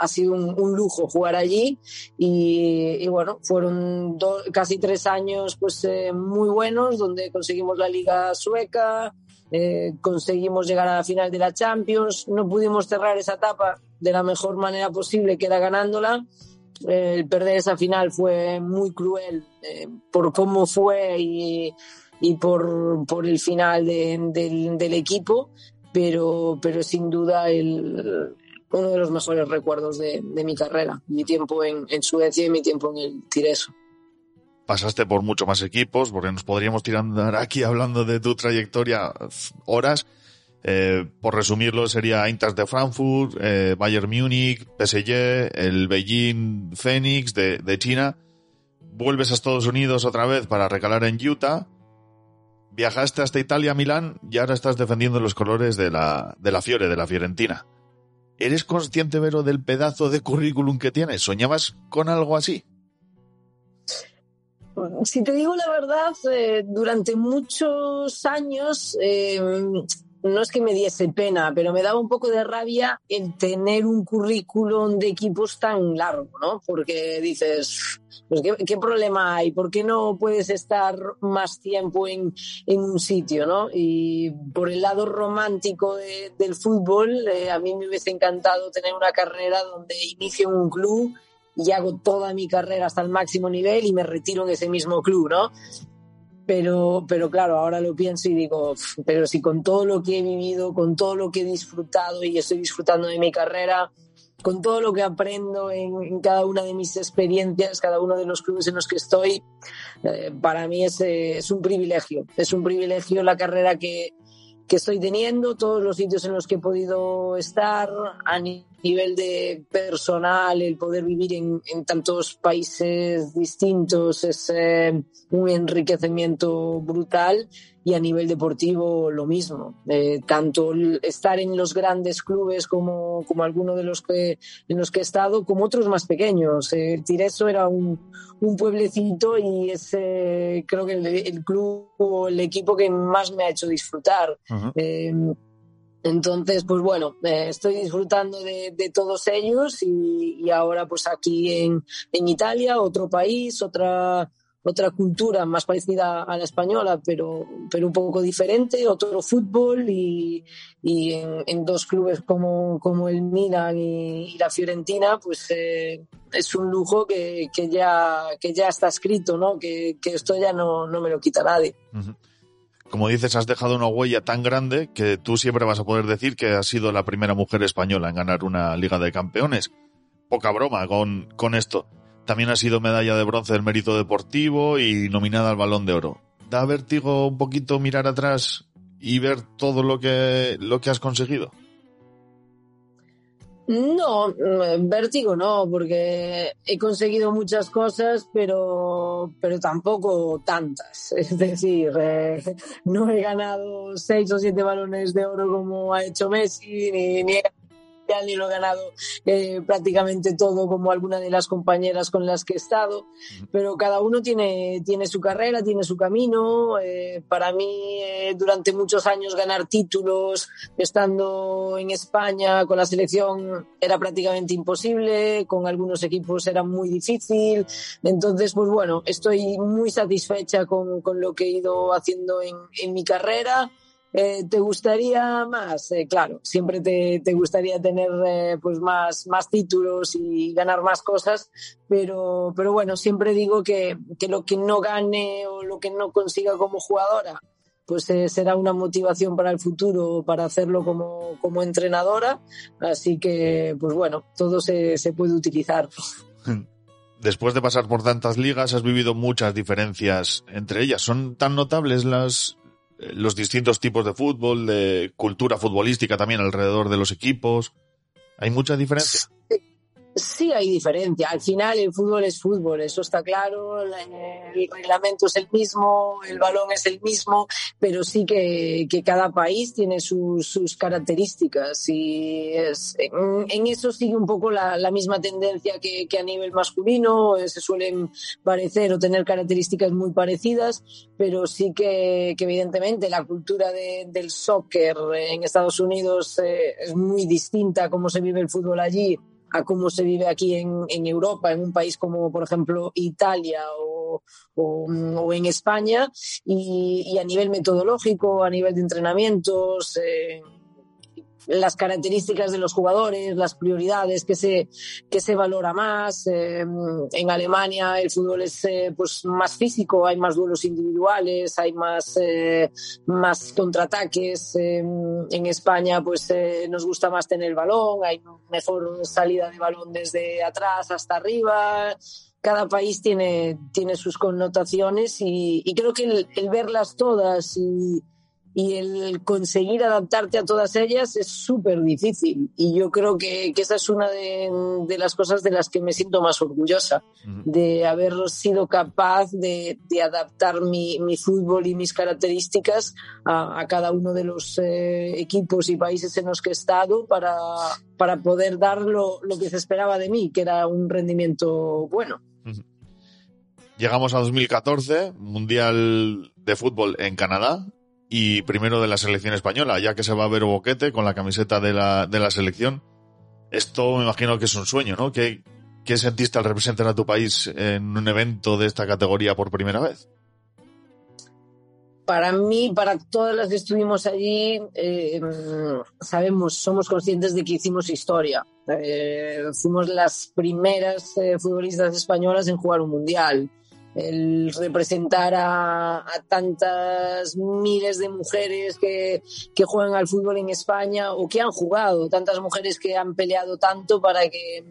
Ha sido un, un lujo jugar allí. Y, y bueno, fueron casi tres años pues eh, muy buenos donde conseguimos la liga sueca, eh, conseguimos llegar a la final de la Champions, no pudimos cerrar esa etapa de la mejor manera posible que era ganándola, el perder esa final fue muy cruel eh, por cómo fue y, y por, por, el final de, de, del equipo, pero, pero sin duda el, uno de los mejores recuerdos de, mi carrera, mi tiempo en, en, Suecia y mi tiempo en el Tireso. Pasaste por muchos más equipos, porque nos podríamos tirar aquí hablando de tu trayectoria horas. Eh, por resumirlo, sería Eintracht de Frankfurt, eh, Bayern Múnich, PSG, el Beijing Phoenix de, de, China. Vuelves a Estados Unidos otra vez para recalar en Utah. Viajaste hasta Italia, Milán, y ahora estás defendiendo los colores de la, de la Fiore, de la Fiorentina. ¿Eres consciente, Vero, del pedazo de currículum que tienes? ¿Soñabas con algo así? Si te digo la verdad, eh, durante muchos años eh, no es que me diese pena, pero me daba un poco de rabia el tener un currículum de equipos tan largo, ¿no? Porque dices, pues ¿qué, problema hay? ¿Por qué no puedes estar más tiempo en, en un sitio, no? Y por el lado romántico de, del fútbol, eh, a mí me hubiese encantado tener una carrera donde inicio un club y hago toda mi carrera hasta el máximo nivel y me retiro en ese mismo club, ¿no? Pero, pero claro, ahora lo pienso y digo, pero si con todo lo que he vivido, con todo lo que he disfrutado y estoy disfrutando de mi carrera, con todo lo que aprendo en, cada una de mis experiencias, cada uno de los clubes en los que estoy, eh, para mí eh, es un privilegio, es un privilegio la carrera que, que estoy teniendo, todos los sitios en los que he podido estar, a nivel de personal, el poder vivir en, en tantos países distintos es un enriquecimiento brutal y a nivel deportivo lo mismo. Eh, tanto estar en los grandes clubes como, como algunos de los que en los que he estado, como otros más pequeños. Eh, Tireso era un, un pueblecito y es eh, creo que el, el, club o el equipo que más me ha hecho disfrutar. Uh -huh. eh, entonces, pues bueno, eh, estoy disfrutando de, de todos ellos y, y, ahora pues aquí en, en Italia, otro país, otra, otra cultura más parecida a la española, pero, pero un poco diferente, otro fútbol y, y en, en, dos clubes como, como el Milan y, y la Fiorentina, pues eh, es un lujo que, que, ya, que ya está escrito, ¿no? Que, que esto ya no, no, me lo quita nadie. Como dices, has dejado una huella tan grande que tú siempre vas a poder decir que has sido la primera mujer española en ganar una Liga de Campeones. Poca broma con, con esto. También ha sido medalla de bronce del mérito deportivo y nominada al Balón de Oro. ¿Da vértigo un poquito mirar atrás y ver todo lo que, lo que has conseguido? No, vértigo no, porque he conseguido muchas cosas, pero, pero tampoco tantas. Es decir, eh, no he ganado seis o siete balones de oro como ha hecho Messi, ni, ni ni lo he ganado eh, prácticamente todo como alguna de las compañeras con las que he estado, pero cada uno tiene, tiene su carrera, tiene su camino. Eh, para mí, eh, durante muchos años ganar títulos estando en España con la selección era prácticamente imposible, con algunos equipos era muy difícil. Entonces, pues bueno, estoy muy satisfecha con, con lo que he ido haciendo en, en mi carrera. Eh, ¿Te gustaría más? Eh, claro, siempre te, te gustaría tener eh, pues más, más títulos y ganar más cosas, pero, pero bueno, siempre digo que, que lo que no gane o lo que no consiga como jugadora, pues será una motivación para el futuro para hacerlo como, como entrenadora. Así que, pues bueno, todo se, se puede utilizar. Después de pasar por tantas ligas, has vivido muchas diferencias entre ellas. ¿Son tan notables las, los distintos tipos de fútbol, de cultura futbolística también alrededor de los equipos. ¿Hay mucha diferencia? Hay diferencia. Al final el fútbol es fútbol, eso está claro. El reglamento es el mismo, el balón es el mismo, pero sí que, cada país tiene sus, características y es, en, eso sigue un poco la, misma tendencia que, a nivel masculino. Se suelen parecer o tener características muy parecidas, pero sí que, evidentemente la cultura de, del soccer en Estados Unidos eh, es muy distinta a cómo se vive el fútbol allí a cómo se vive aquí en, en, Europa, en un país como, por ejemplo, Italia o, o, o en España, y, y, a nivel metodológico, a nivel de entrenamientos, eh, las características de los jugadores, las prioridades que se, que se valora más. Eh, en Alemania el fútbol es eh, pues más físico, hay más duelos individuales, hay más, eh, más contraataques. en España pues nos gusta más tener el balón, hay mejor salida de balón desde atrás hasta arriba cada país tiene, tiene sus connotaciones y, y creo que el, el, verlas todas y, y el conseguir adaptarte a todas ellas es súper difícil. Y yo creo que, que esa es una de, de, las cosas de las que me siento más orgullosa, uh -huh. de haber sido capaz de, de adaptar mi, mi, fútbol y mis características a, a cada uno de los eh, equipos y países en los que he estado para, para poder dar lo, lo, que se esperaba de mí, que era un rendimiento bueno. Uh -huh. Llegamos a 2014, Mundial de Fútbol en Canadá, y primero de la selección española, ya que se va a ver Boquete con la camiseta de la, de la selección. Esto me imagino que es un sueño, ¿no? ¿Qué, ¿Qué sentiste al representar a tu país en un evento de esta categoría por primera vez? Para mí, para todas las que estuvimos allí, eh, sabemos, somos conscientes de que hicimos historia. Eh, fuimos las primeras eh, futbolistas españolas en jugar un mundial el representar a, tantas miles de mujeres que, que, juegan al fútbol en España o que han jugado, tantas mujeres que han peleado tanto para que,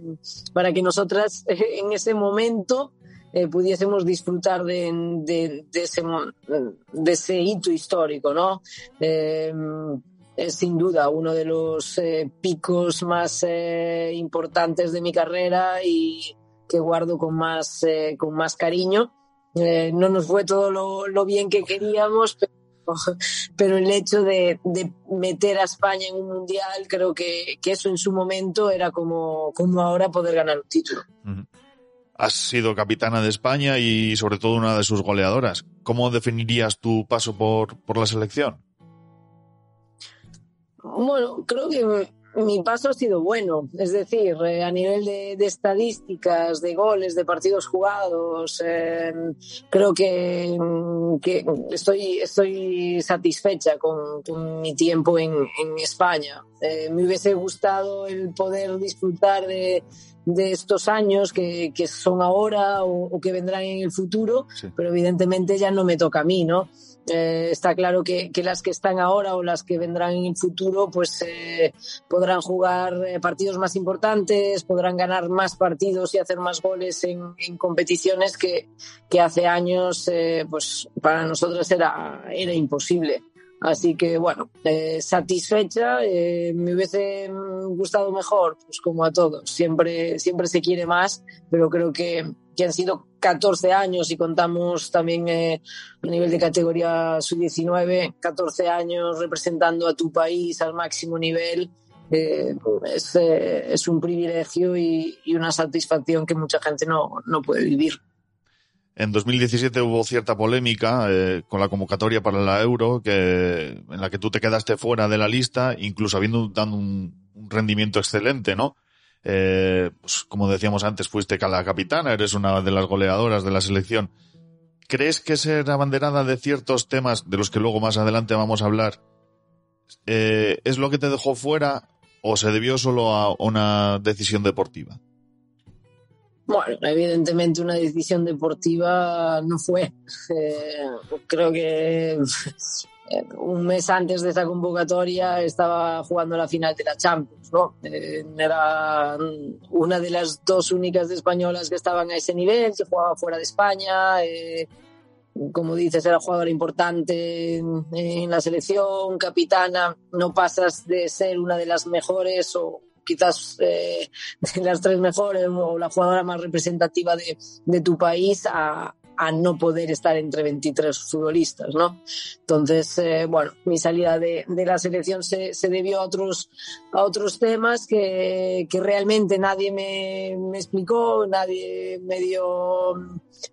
para que nosotras en ese momento eh, pudiésemos disfrutar de, de, de, ese, de ese hito histórico, ¿no? Eh, es sin duda uno de los eh, picos más eh, importantes de mi carrera y que guardo con más, eh, con más cariño. Eh, no nos fue todo lo, lo bien que queríamos, pero, pero el hecho de, de, meter a España en un mundial, creo que, que, eso en su momento era como, como ahora poder ganar un título. Has sido capitana de España y sobre todo una de sus goleadoras. ¿Cómo definirías tu paso por, por la selección? Bueno, creo que mi paso ha sido bueno, es decir, eh, a nivel de, de, estadísticas, de goles, de partidos jugados, eh, creo que, que, estoy, estoy satisfecha con, con mi tiempo en, en España. Eh, me hubiese gustado el poder disfrutar de, de estos años que, que son ahora o, o, que vendrán en el futuro, sí. pero evidentemente ya no me toca a mí, ¿no? Eh, está claro que, que, las que están ahora o las que vendrán en el futuro pues eh, podrán jugar eh, partidos más importantes, podrán ganar más partidos y hacer más goles en, en competiciones que, que, hace años eh, pues para nosotros era, era imposible. Así que bueno, eh, satisfecha, eh, me hubiese gustado mejor, pues como a todos, siempre, siempre se quiere más, pero creo que, que han sido 14 años y contamos también eh, a nivel de categoría sub-19, 14 años representando a tu país al máximo nivel. Eh, es, eh, es, un privilegio y, una satisfacción que mucha gente no, no puede vivir. En 2017 hubo cierta polémica con la convocatoria para la Euro, que, en la que tú te quedaste fuera de la lista, incluso habiendo dado un, un rendimiento excelente, ¿no? Eh, pues como decíamos antes, fuiste la capitana, eres una de las goleadoras de la selección. ¿Crees que ser abanderada de ciertos temas, de los que luego más adelante vamos a hablar, eh, es lo que te dejó fuera o se debió solo a una decisión deportiva? Bueno, evidentemente una decisión deportiva no fue. Eh, creo que un mes antes de esa convocatoria estaba jugando la final de la Champions, ¿no? Eh, era una de las dos únicas españolas que estaban a ese nivel, se jugaba fuera de España, eh, como dices, era jugadora importante en, la selección, capitana, no pasas de ser una de las mejores o quizás eh, de las tres mejores o la jugadora más representativa de, de tu país a, a, no poder estar entre 23 futbolistas, ¿no? Entonces, eh, bueno, mi salida de, la selección se, debió a otros, a otros temas que, que realmente nadie me, explicó, nadie me dio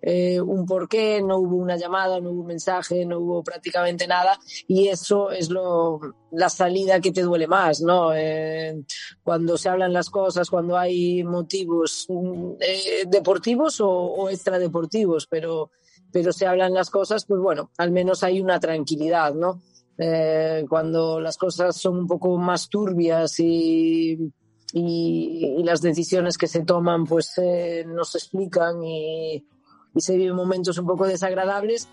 eh, un porqué, no hubo una llamada, no hubo un mensaje, no hubo prácticamente nada y eso es lo, la salida que te duele más, ¿no? Eh, cuando se hablan las cosas, cuando hay motivos eh, deportivos o, extradeportivos, pero, pero se hablan las cosas, pues bueno, al menos hay una tranquilidad, ¿no? Eh, cuando las cosas son un poco más turbias y, y, y las decisiones que se toman pues eh, no se explican y, y se viven momentos un poco desagradables,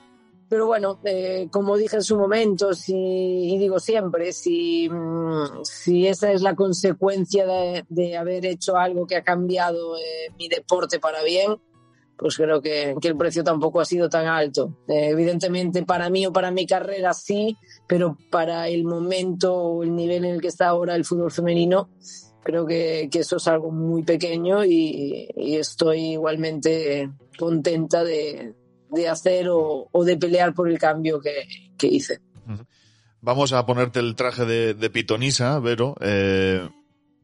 pero bueno, eh, como dije en su momento, si, y digo siempre, si, si esa es la consecuencia de, haber hecho algo que ha cambiado eh, mi deporte para bien, pues creo que, que, el precio tampoco ha sido tan alto. Eh, evidentemente para mí o para mi carrera sí, pero para el momento o el nivel en el que está ahora el fútbol femenino, creo que, que eso es algo muy pequeño y, estoy igualmente contenta de, de hacer o, o, de pelear por el cambio que, que hice. Vamos a ponerte el traje de, pitonisa, Vero. Eh,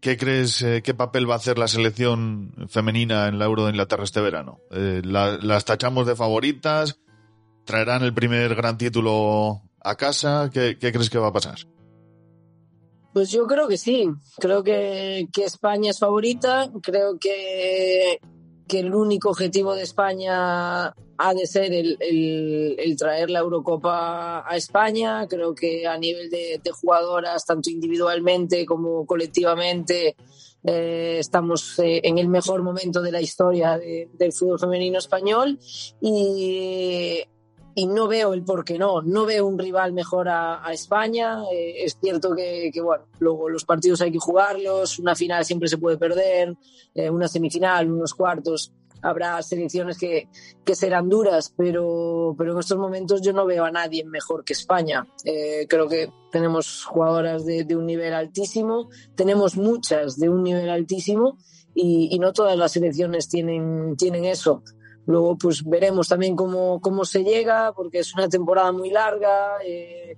¿Qué crees, eh, qué papel va a hacer la selección femenina en la Euro de Inglaterra este verano? Eh, la, ¿Las tachamos de favoritas? ¿Traerán el primer gran título a casa? ¿Qué, qué crees que va a pasar? Pues yo creo que sí. Creo que, que España es favorita. Creo que, que el único objetivo de España ha de ser el, el, traer la Eurocopa a España. Creo que a nivel de, jugadoras, tanto individualmente como colectivamente, eh, estamos eh, en el mejor momento de la historia de, del fútbol femenino español y, y, no veo el por qué no. No veo un rival mejor a, España. Eh, es cierto que, bueno, luego los partidos hay que jugarlos, una final siempre se puede perder, eh, una semifinal, unos cuartos habrá selecciones que, que serán duras, pero, pero en estos momentos yo no veo a nadie mejor que España. Eh, creo que tenemos jugadoras de, de, un nivel altísimo, tenemos muchas de un nivel altísimo y, y, no todas las selecciones tienen, tienen eso. Luego pues veremos también cómo, cómo se llega, porque es una temporada muy larga. Eh,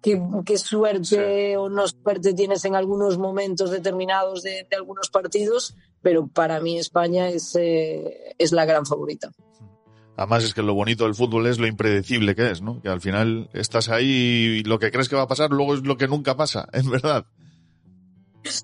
qué, qué, suerte sí. o no suerte tienes en algunos momentos determinados de, de algunos partidos, pero para mí España es, eh, es la gran favorita. Además es que lo bonito del fútbol es lo impredecible que es, ¿no? Que al final estás ahí y lo que crees que va a pasar luego es lo que nunca pasa, es verdad.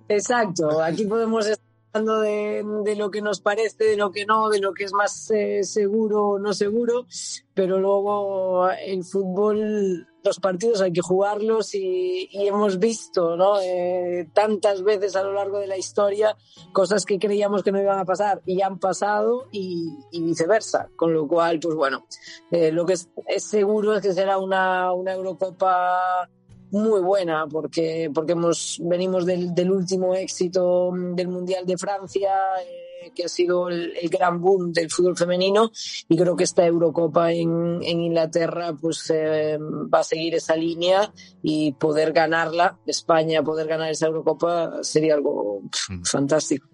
Exacto, aquí podemos estar hablando de, de, lo que nos parece, de lo que no, de lo que es más eh, seguro o no seguro, pero luego el fútbol, los partidos hay que jugarlos y, y hemos visto ¿no? Eh, tantas veces a lo largo de la historia cosas que creíamos que no iban a pasar y han pasado y, y viceversa, con lo cual, pues bueno, eh, lo que es, es, seguro es que será una, una Eurocopa muy buena porque, porque hemos, venimos del, del último éxito del Mundial de Francia, eh, que ha sido el, el, gran boom del fútbol femenino y creo que esta Eurocopa en, en Inglaterra pues eh, va a seguir esa línea y poder ganarla, España poder ganar esa Eurocopa sería algo pff, mm. fantástico.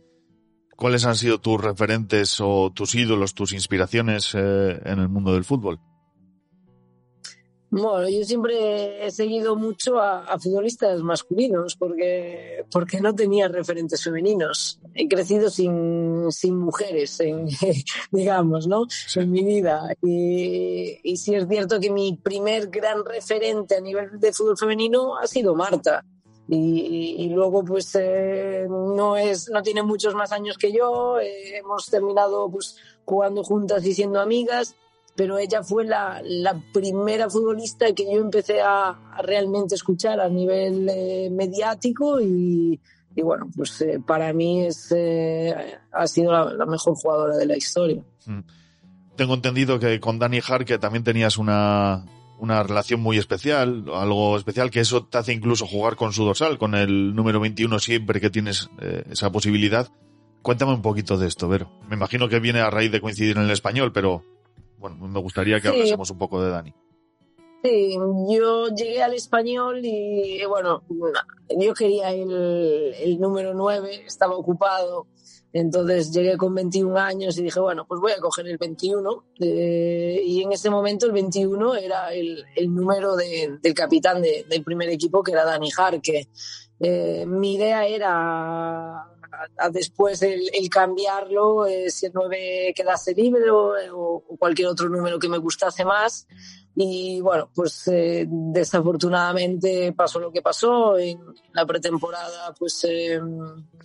¿Cuáles han sido tus referentes o tus ídolos, tus inspiraciones eh, en el mundo del fútbol? Bueno, yo siempre he seguido mucho a, a, futbolistas masculinos porque, porque no tenía referentes femeninos. He crecido sin, sin mujeres, en, digamos, ¿no? Sí. En mi vida. Y, y sí es cierto que mi primer gran referente a nivel de fútbol femenino ha sido Marta. Y, y, luego pues eh, no es no tiene muchos más años que yo eh, hemos terminado pues jugando juntas y siendo amigas pero ella fue la, primera futbolista que yo empecé a, realmente escuchar a nivel eh, mediático y, y, bueno, pues eh, para mí es, eh, ha sido la, mejor jugadora de la historia. Mm. Tengo entendido que con Dani Jarque también tenías una, una relación muy especial, algo especial que eso te hace incluso jugar con su dorsal, con el número 21 siempre que tienes esa posibilidad. Cuéntame un poquito de esto, Vero. Me imagino que viene a raíz de coincidir en el español, pero bueno, me gustaría que sí. hablásemos un poco de Dani. Sí, yo llegué al español y bueno, yo quería el, el número 9, estaba ocupado, entonces llegué con 21 años y dije, bueno, pues voy a coger el 21. Eh, y en ese momento el 21 era el, el número de, del capitán de, del primer equipo, que era Dani Jarque. Eh, mi idea era a después el, el cambiarlo, eh, si el 9 quedase libre o, cualquier otro número que me gustase más. Y bueno, pues eh, desafortunadamente pasó lo que pasó. En la pretemporada, pues eh,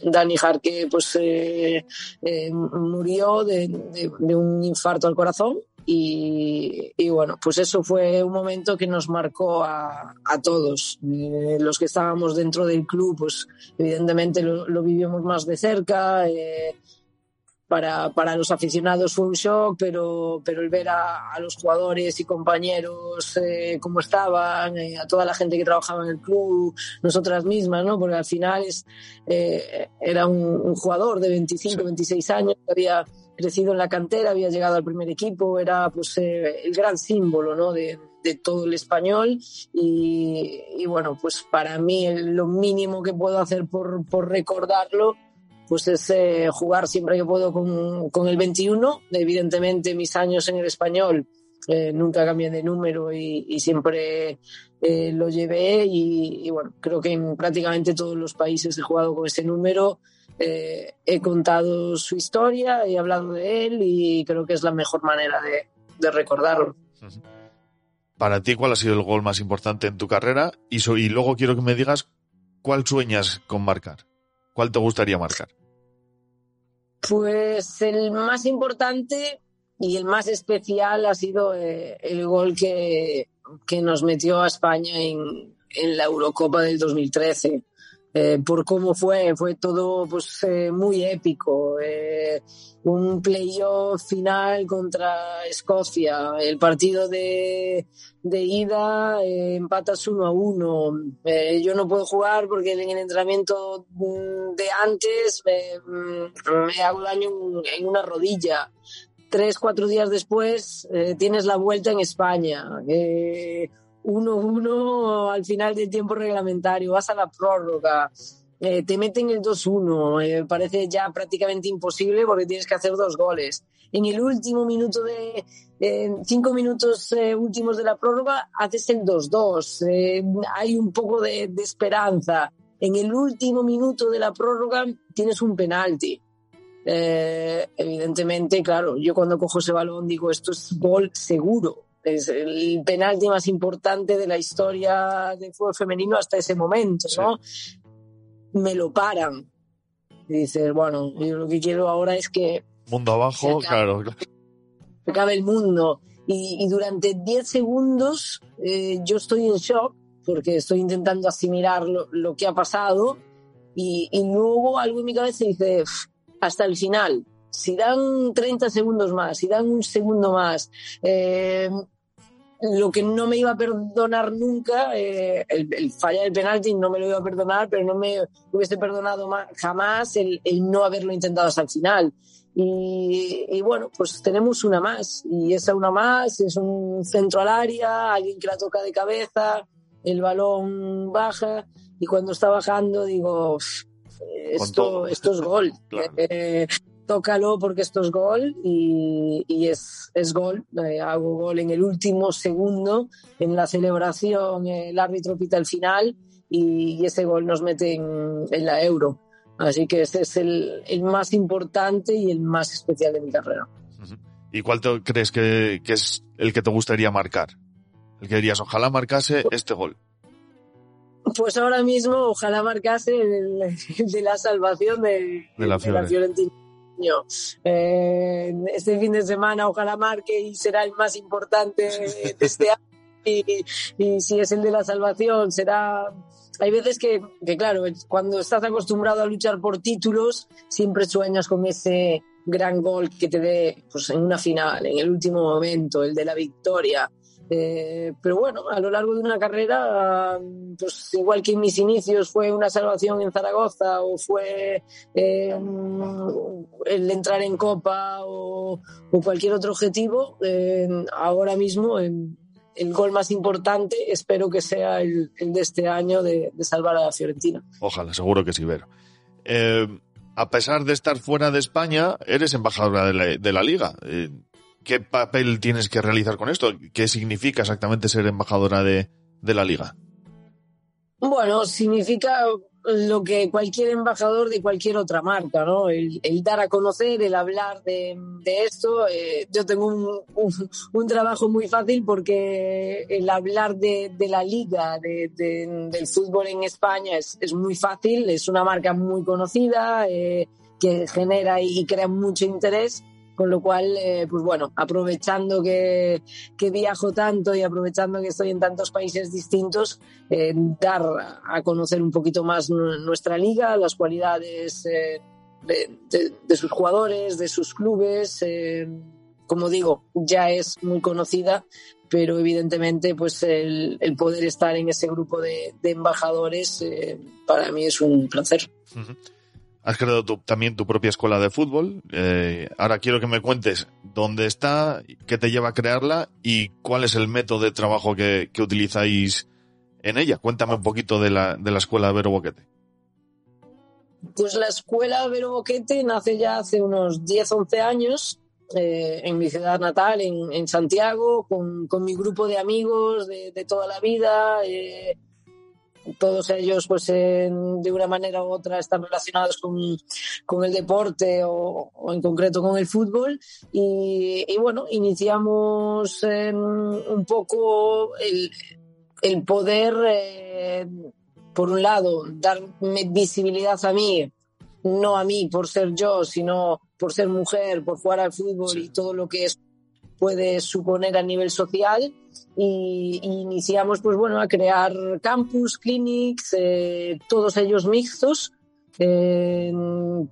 Dani Jarque pues, eh, eh, murió de, un infarto al corazón. Y, y, bueno, pues eso fue un momento que nos marcó a, a todos. Eh, los que estábamos dentro del club, pues evidentemente lo, lo vivimos más de cerca. Eh, para, para, los aficionados fue un shock, pero, pero el ver a, a los jugadores y compañeros eh, cómo estaban, eh, a toda la gente que trabajaba en el club, nosotras mismas, ¿no? Porque al final es, eh, era un, un, jugador de 25, sí. 26 años que había crecido en la cantera, había llegado al primer equipo, era pues eh, el gran símbolo, ¿no? De, de todo el español y, y, bueno, pues para mí lo mínimo que puedo hacer por, por recordarlo pues es eh, jugar siempre que puedo con, con, el 21. Evidentemente mis años en el español eh, nunca cambié de número y, y siempre eh, lo llevé y, y, bueno, creo que en prácticamente todos los países he jugado con ese número. Eh, he contado su historia, he hablado de él y creo que es la mejor manera de, de recordarlo. Para ti, ¿cuál ha sido el gol más importante en tu carrera? Y, so, y luego quiero que me digas cuál sueñas con marcar. ¿Cuál te gustaría marcar? Pues el más importante y el más especial ha sido eh, el gol que, que, nos metió a España en, en, la Eurocopa del 2013. Eh, por cómo fue, fue todo pues eh, muy épico. Eh, un playoff final contra Escocia, el partido de, de ida empatas uno a uno. yo no puedo jugar porque en el entrenamiento mm, de antes me, me hago daño en una rodilla. Tres, cuatro días después tienes la vuelta en España. 1-1 al final del tiempo reglamentario, vas a la prórroga, eh, te meten el 2-1, eh, parece ya prácticamente imposible porque tienes que hacer dos goles. En el último minuto de, eh, cinco minutos últimos de la prórroga, haces el 2-2. hay un poco de, esperanza. En el último minuto de la prórroga tienes un penalti. evidentemente, claro, yo cuando cojo ese balón digo, esto es gol seguro es el penalti más importante de la historia del fútbol femenino hasta ese momento, ¿no? Me lo paran. Y dices, bueno, yo lo que quiero ahora es que... Mundo abajo, claro. Se acabe el mundo. Y, durante 10 segundos eh, yo estoy en shock porque estoy intentando asimilar lo, que ha pasado y, y, luego algo en mi cabeza dice, hasta el final, si dan 30 segundos más, si dan un segundo más, eh, lo que no me iba a perdonar nunca, eh, el, el, falla del penalti no me lo iba a perdonar, pero no me hubiese perdonado jamás el, no haberlo intentado hasta el final. Y, bueno, pues tenemos una más, y esa una más es un centro al área, alguien que la toca de cabeza, el balón baja, y cuando está bajando digo, esto, esto es gol. Eh, tócalo porque esto es gol y, es, es, gol. Eh, hago gol en el último segundo, en la celebración el árbitro pita el final y, ese gol nos mete en, la euro. Así que ese es el, el, más importante y el más especial de mi carrera. ¿Y cuál crees que, que, es el que te gustaría marcar? El que dirías, ojalá marcase este gol. Pues ahora mismo, ojalá marcase el, de la salvación de, de la, de la Fiorentina eh, este fin de semana ojalá marque y será el más importante de este año. Y, si es el de la salvación, será hay veces que, que, claro, cuando estás acostumbrado a luchar por títulos, siempre sueñas con ese gran gol que te dé pues, en una final, en el último momento, el de la victoria. Eh, pero bueno, a lo largo de una carrera, pues igual que en mis inicios fue una salvación en Zaragoza o fue eh, el entrar en Copa o, cualquier otro objetivo, eh, ahora mismo el gol más importante espero que sea el, de este año de, salvar a la Fiorentina. Ojalá, seguro que sí, Vero. a pesar de estar fuera de España, eres embajadora de la, de la liga. ¿Qué papel tienes que realizar con esto? ¿Qué significa exactamente ser embajadora de, la liga? Bueno, significa lo que cualquier embajador de cualquier otra marca, ¿no? El, dar a conocer, el hablar de, esto. Eh, yo tengo un, trabajo muy fácil porque el hablar de, la liga, del fútbol en España es, muy fácil, es una marca muy conocida eh, que genera y crea mucho interés con lo cual, eh, pues bueno, aprovechando que, viajo tanto y aprovechando que estoy en tantos países distintos, eh, dar a conocer un poquito más nuestra liga, las cualidades eh, de, sus jugadores, de sus clubes. como digo, ya es muy conocida, pero evidentemente pues el, poder estar en ese grupo de, embajadores para mí es un placer. Has creado también tu propia escuela de fútbol. Eh, ahora quiero que me cuentes dónde está, qué te lleva a crearla y cuál es el método de trabajo que, utilizáis en ella. Cuéntame un poquito de la, de la escuela Vero Boquete. Pues la escuela Vero Boquete nace ya hace unos 10, 11 años eh, en mi ciudad natal, en, Santiago, con, mi grupo de amigos de, toda la vida. Eh, todos ellos pues de una manera u otra están relacionados con, el deporte o, en concreto con el fútbol. Y, bueno iniciamos em, un poco el, poder eh, por un lado darme visibilidad a mí no a mí por ser yo sino por ser mujer por jugar al fútbol y todo lo que es puede suponer a nivel social y, iniciamos pues bueno a crear campus, clinics, eh, todos ellos mixtos. Eh,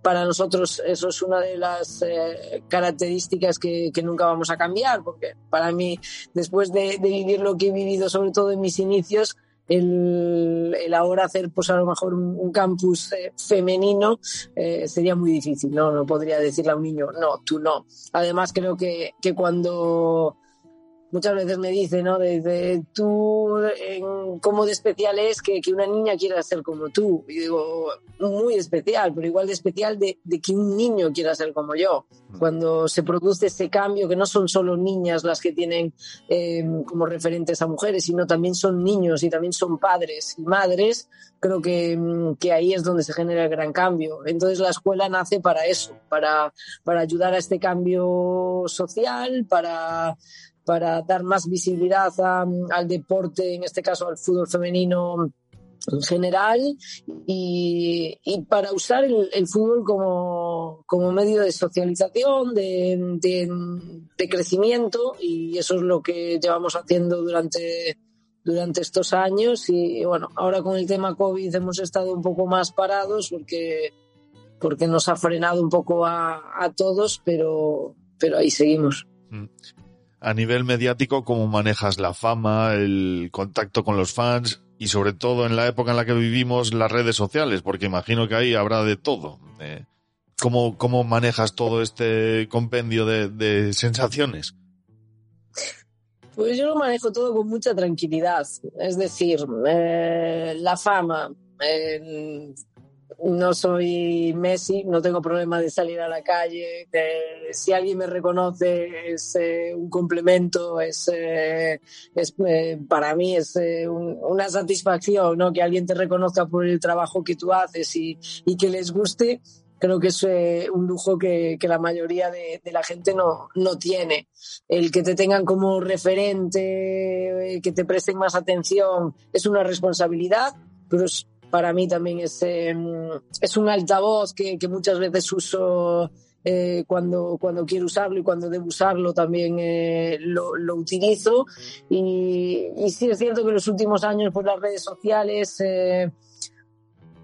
para nosotros eso es una de las eh, características que, nunca vamos a cambiar, porque para mí, después de, de, vivir lo que he vivido, sobre todo en mis inicios, el, el ahora hacer pues a lo mejor un, campus eh, femenino eh, sería muy difícil, ¿no? No podría decirle a un niño, no, tú no. Además creo que, que cuando muchas veces me dice, ¿no? Desde tú, en, cómo de especial es que, que, una niña quiera ser como tú. Y digo, muy especial, pero igual de especial de, de, que un niño quiera ser como yo. Cuando se produce ese cambio, que no son solo niñas las que tienen eh, como referentes a mujeres, sino también son niños y también son padres y madres, creo que, que ahí es donde se genera el gran cambio. Entonces la escuela nace para eso, para, para ayudar a este cambio social, para para dar más visibilidad a, al deporte, en este caso al fútbol femenino en general, y, y para usar el, el fútbol como, como, medio de socialización, de, de, de, crecimiento, y eso es lo que llevamos haciendo durante, durante estos años. Y bueno, ahora con el tema COVID hemos estado un poco más parados porque, porque nos ha frenado un poco a, a todos, pero, pero ahí seguimos. A nivel mediático, cómo manejas la fama, el contacto con los fans y sobre todo en la época en la que vivimos las redes sociales, porque imagino que ahí habrá de todo. Eh, ¿cómo, ¿Cómo manejas todo este compendio de, sensaciones? Pues yo lo manejo todo con mucha tranquilidad. Es decir, eh, la fama, no soy Messi, no tengo problema de salir a la calle. Si alguien me reconoce es eh, un complemento, es, eh, es eh, para mí es un, una satisfacción, ¿no? Que alguien te reconozca por el trabajo que tú haces y, y que les guste. Creo que es un lujo que, que la mayoría de, de, la gente no, no tiene. El que te tengan como referente, que te presten más atención, es una responsabilidad, pero es para mí también es, eh, es un altavoz que, que, muchas veces uso eh, cuando, cuando quiero usarlo y cuando debo usarlo también eh, lo, lo, utilizo. Y, y, sí es cierto que en los últimos años pues, las redes sociales eh,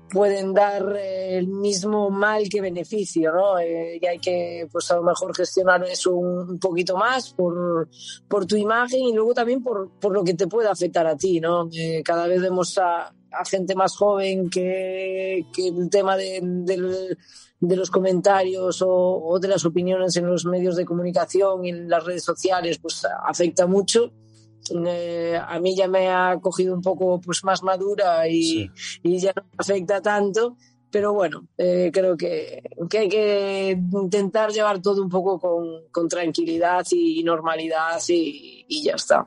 pueden dar el mismo mal que beneficio, ¿no? Eh, y hay que, pues a lo mejor gestionar eso un, poquito más por, por tu imagen y luego también por, por lo que te puede afectar a ti, ¿no? Eh, cada vez vemos a, a, gente más joven que, el tema de, de, de los comentarios o, o, de las opiniones en los medios de comunicación y en las redes sociales, pues afecta mucho eh, a mí ya me ha cogido un poco pues más madura y, sí. y ya no me afecta tanto pero bueno, eh, creo que, que, hay que intentar llevar todo un poco con, con tranquilidad y normalidad y, y, ya está.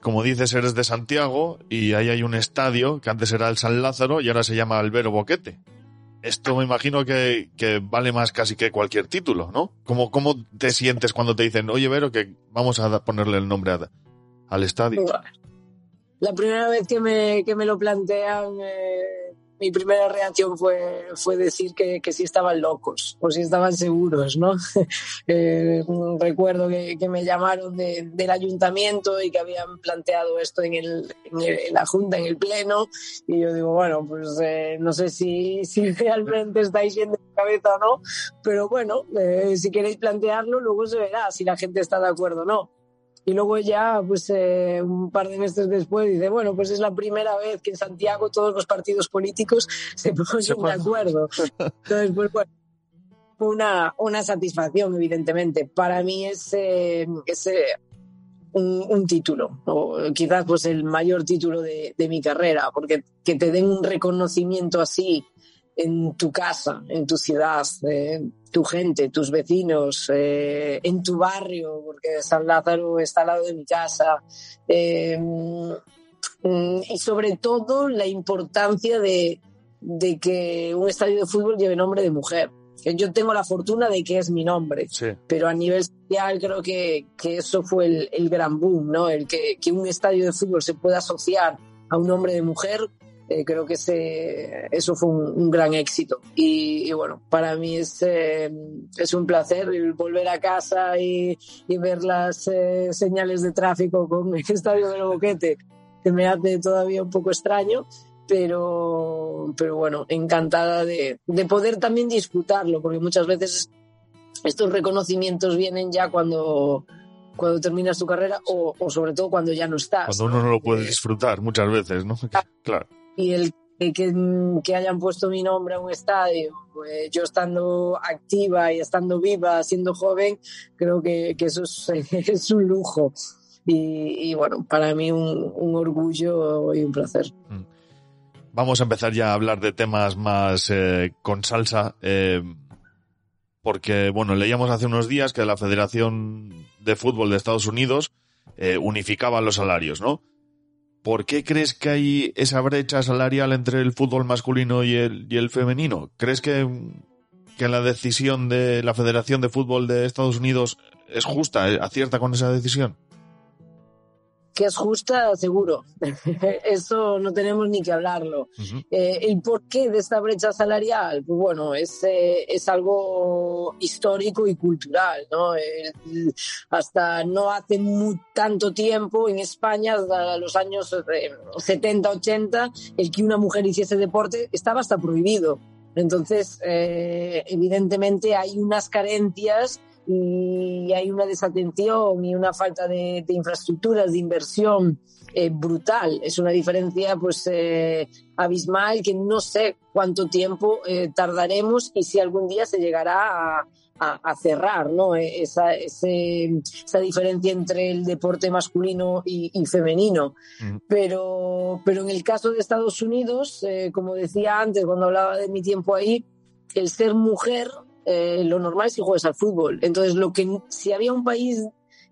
Como dices, eres de Santiago y ahí hay un estadio que antes era el San Lázaro y ahora se llama Albero Boquete. Esto me imagino que, que vale más casi que cualquier título, ¿no? ¿Cómo, ¿Cómo te sientes cuando te dicen, oye, Vero, que vamos a ponerle el nombre a, al estadio? La primera vez que me, que me lo plantean, eh, mi primera reacción fue, fue decir que, que sí estaban locos o si estaban seguros, ¿no? eh, recuerdo que, me llamaron de, del ayuntamiento y que habían planteado esto en, el, en, la junta, en el pleno, y yo digo, bueno, pues eh, no sé si, si realmente estáis yendo de cabeza o no, pero bueno, eh, si queréis plantearlo, luego se verá si la gente está de acuerdo o no. Y luego ya, pues eh, un par de meses después, dice, bueno, pues es la primera vez que en Santiago todos los partidos políticos se ponen de acuerdo. Entonces, pues bueno, fue una, una satisfacción, evidentemente. Para mí es, eh, es eh, un, un, título, o quizás pues el mayor título de, de mi carrera, porque que te den un reconocimiento así en tu casa, en tu ciudad, eh, tu gente, tus vecinos, eh, en tu barrio, porque San Lázaro está al lado de mi casa. Eh, y sobre todo la importancia de, de, que un estadio de fútbol lleve nombre de mujer. Yo tengo la fortuna de que es mi nombre, sí. pero a nivel social creo que, que eso fue el, el, gran boom, ¿no? El que, que un estadio de fútbol se pueda asociar a un nombre de mujer eh, creo que ese, eso fue un, un gran éxito. Y, y, bueno, para mí es, eh, es un placer volver a casa y, y ver las eh, señales de tráfico con el estadio del Boquete, que me hace todavía un poco extraño. Pero, pero bueno, encantada de, de poder también disfrutarlo, porque muchas veces estos reconocimientos vienen ya cuando, cuando terminas tu carrera o, o, sobre todo cuando ya no estás. Cuando uno no lo puede disfrutar muchas veces, ¿no? Claro. Y el que, que, hayan puesto mi nombre a un estadio, pues yo estando activa y estando viva, siendo joven, creo que, que eso es, un lujo. Y, bueno, para mí un, orgullo y un placer. Vamos a empezar ya a hablar de temas más eh, con salsa. Eh, porque, bueno, leíamos hace unos días que la Federación de Fútbol de Estados Unidos eh, unificaba los salarios, ¿no? ¿Por qué crees que hay esa brecha salarial entre el fútbol masculino y el, y el femenino? ¿Crees que, que la decisión de la Federación de Fútbol de Estados Unidos es justa, acierta con esa decisión? Que es justa, seguro. Eso no tenemos ni que hablarlo. Uh -huh. eh, el porqué de esta brecha salarial, pues bueno, es, eh, es algo histórico y cultural, ¿no? El, hasta no hace muy, tanto tiempo en España, hasta los años eh, 70, 80, el que una mujer hiciese deporte estaba hasta prohibido. Entonces, eh, evidentemente hay unas carencias y hay una desatención y una falta de, de infraestructuras, de inversión eh, brutal. Es una diferencia pues eh, abismal que no sé cuánto tiempo eh, tardaremos y si algún día se llegará a, a, a cerrar ¿no? esa, ese, esa diferencia entre el deporte masculino y, y femenino. Mm. Pero, pero en el caso de Estados Unidos, eh, como decía antes cuando hablaba de mi tiempo ahí, el ser mujer eh, lo normal es que juegues al fútbol. Entonces, lo que si había un país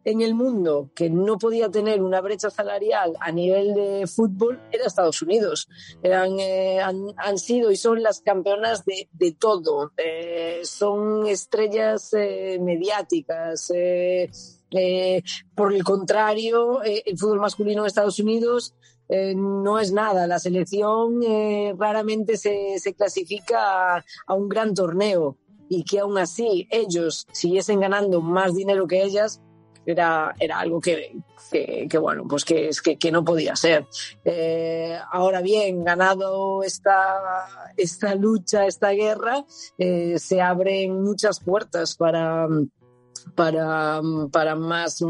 en el mundo que no podía tener una brecha salarial a nivel de fútbol era Estados Unidos. Eh, han, han, sido y son las campeonas de, de todo. Eh, son estrellas mediáticas. Por el contrario, el fútbol masculino en Estados Unidos no es nada. La selección raramente se, se clasifica a, un gran torneo y que aún así ellos siguiesen ganando más dinero que ellas, era, era algo que, que, bueno, pues que, que, que no podía ser. Eh, ahora bien, ganado esta, esta lucha, esta guerra, eh, se abren muchas puertas para para, para más,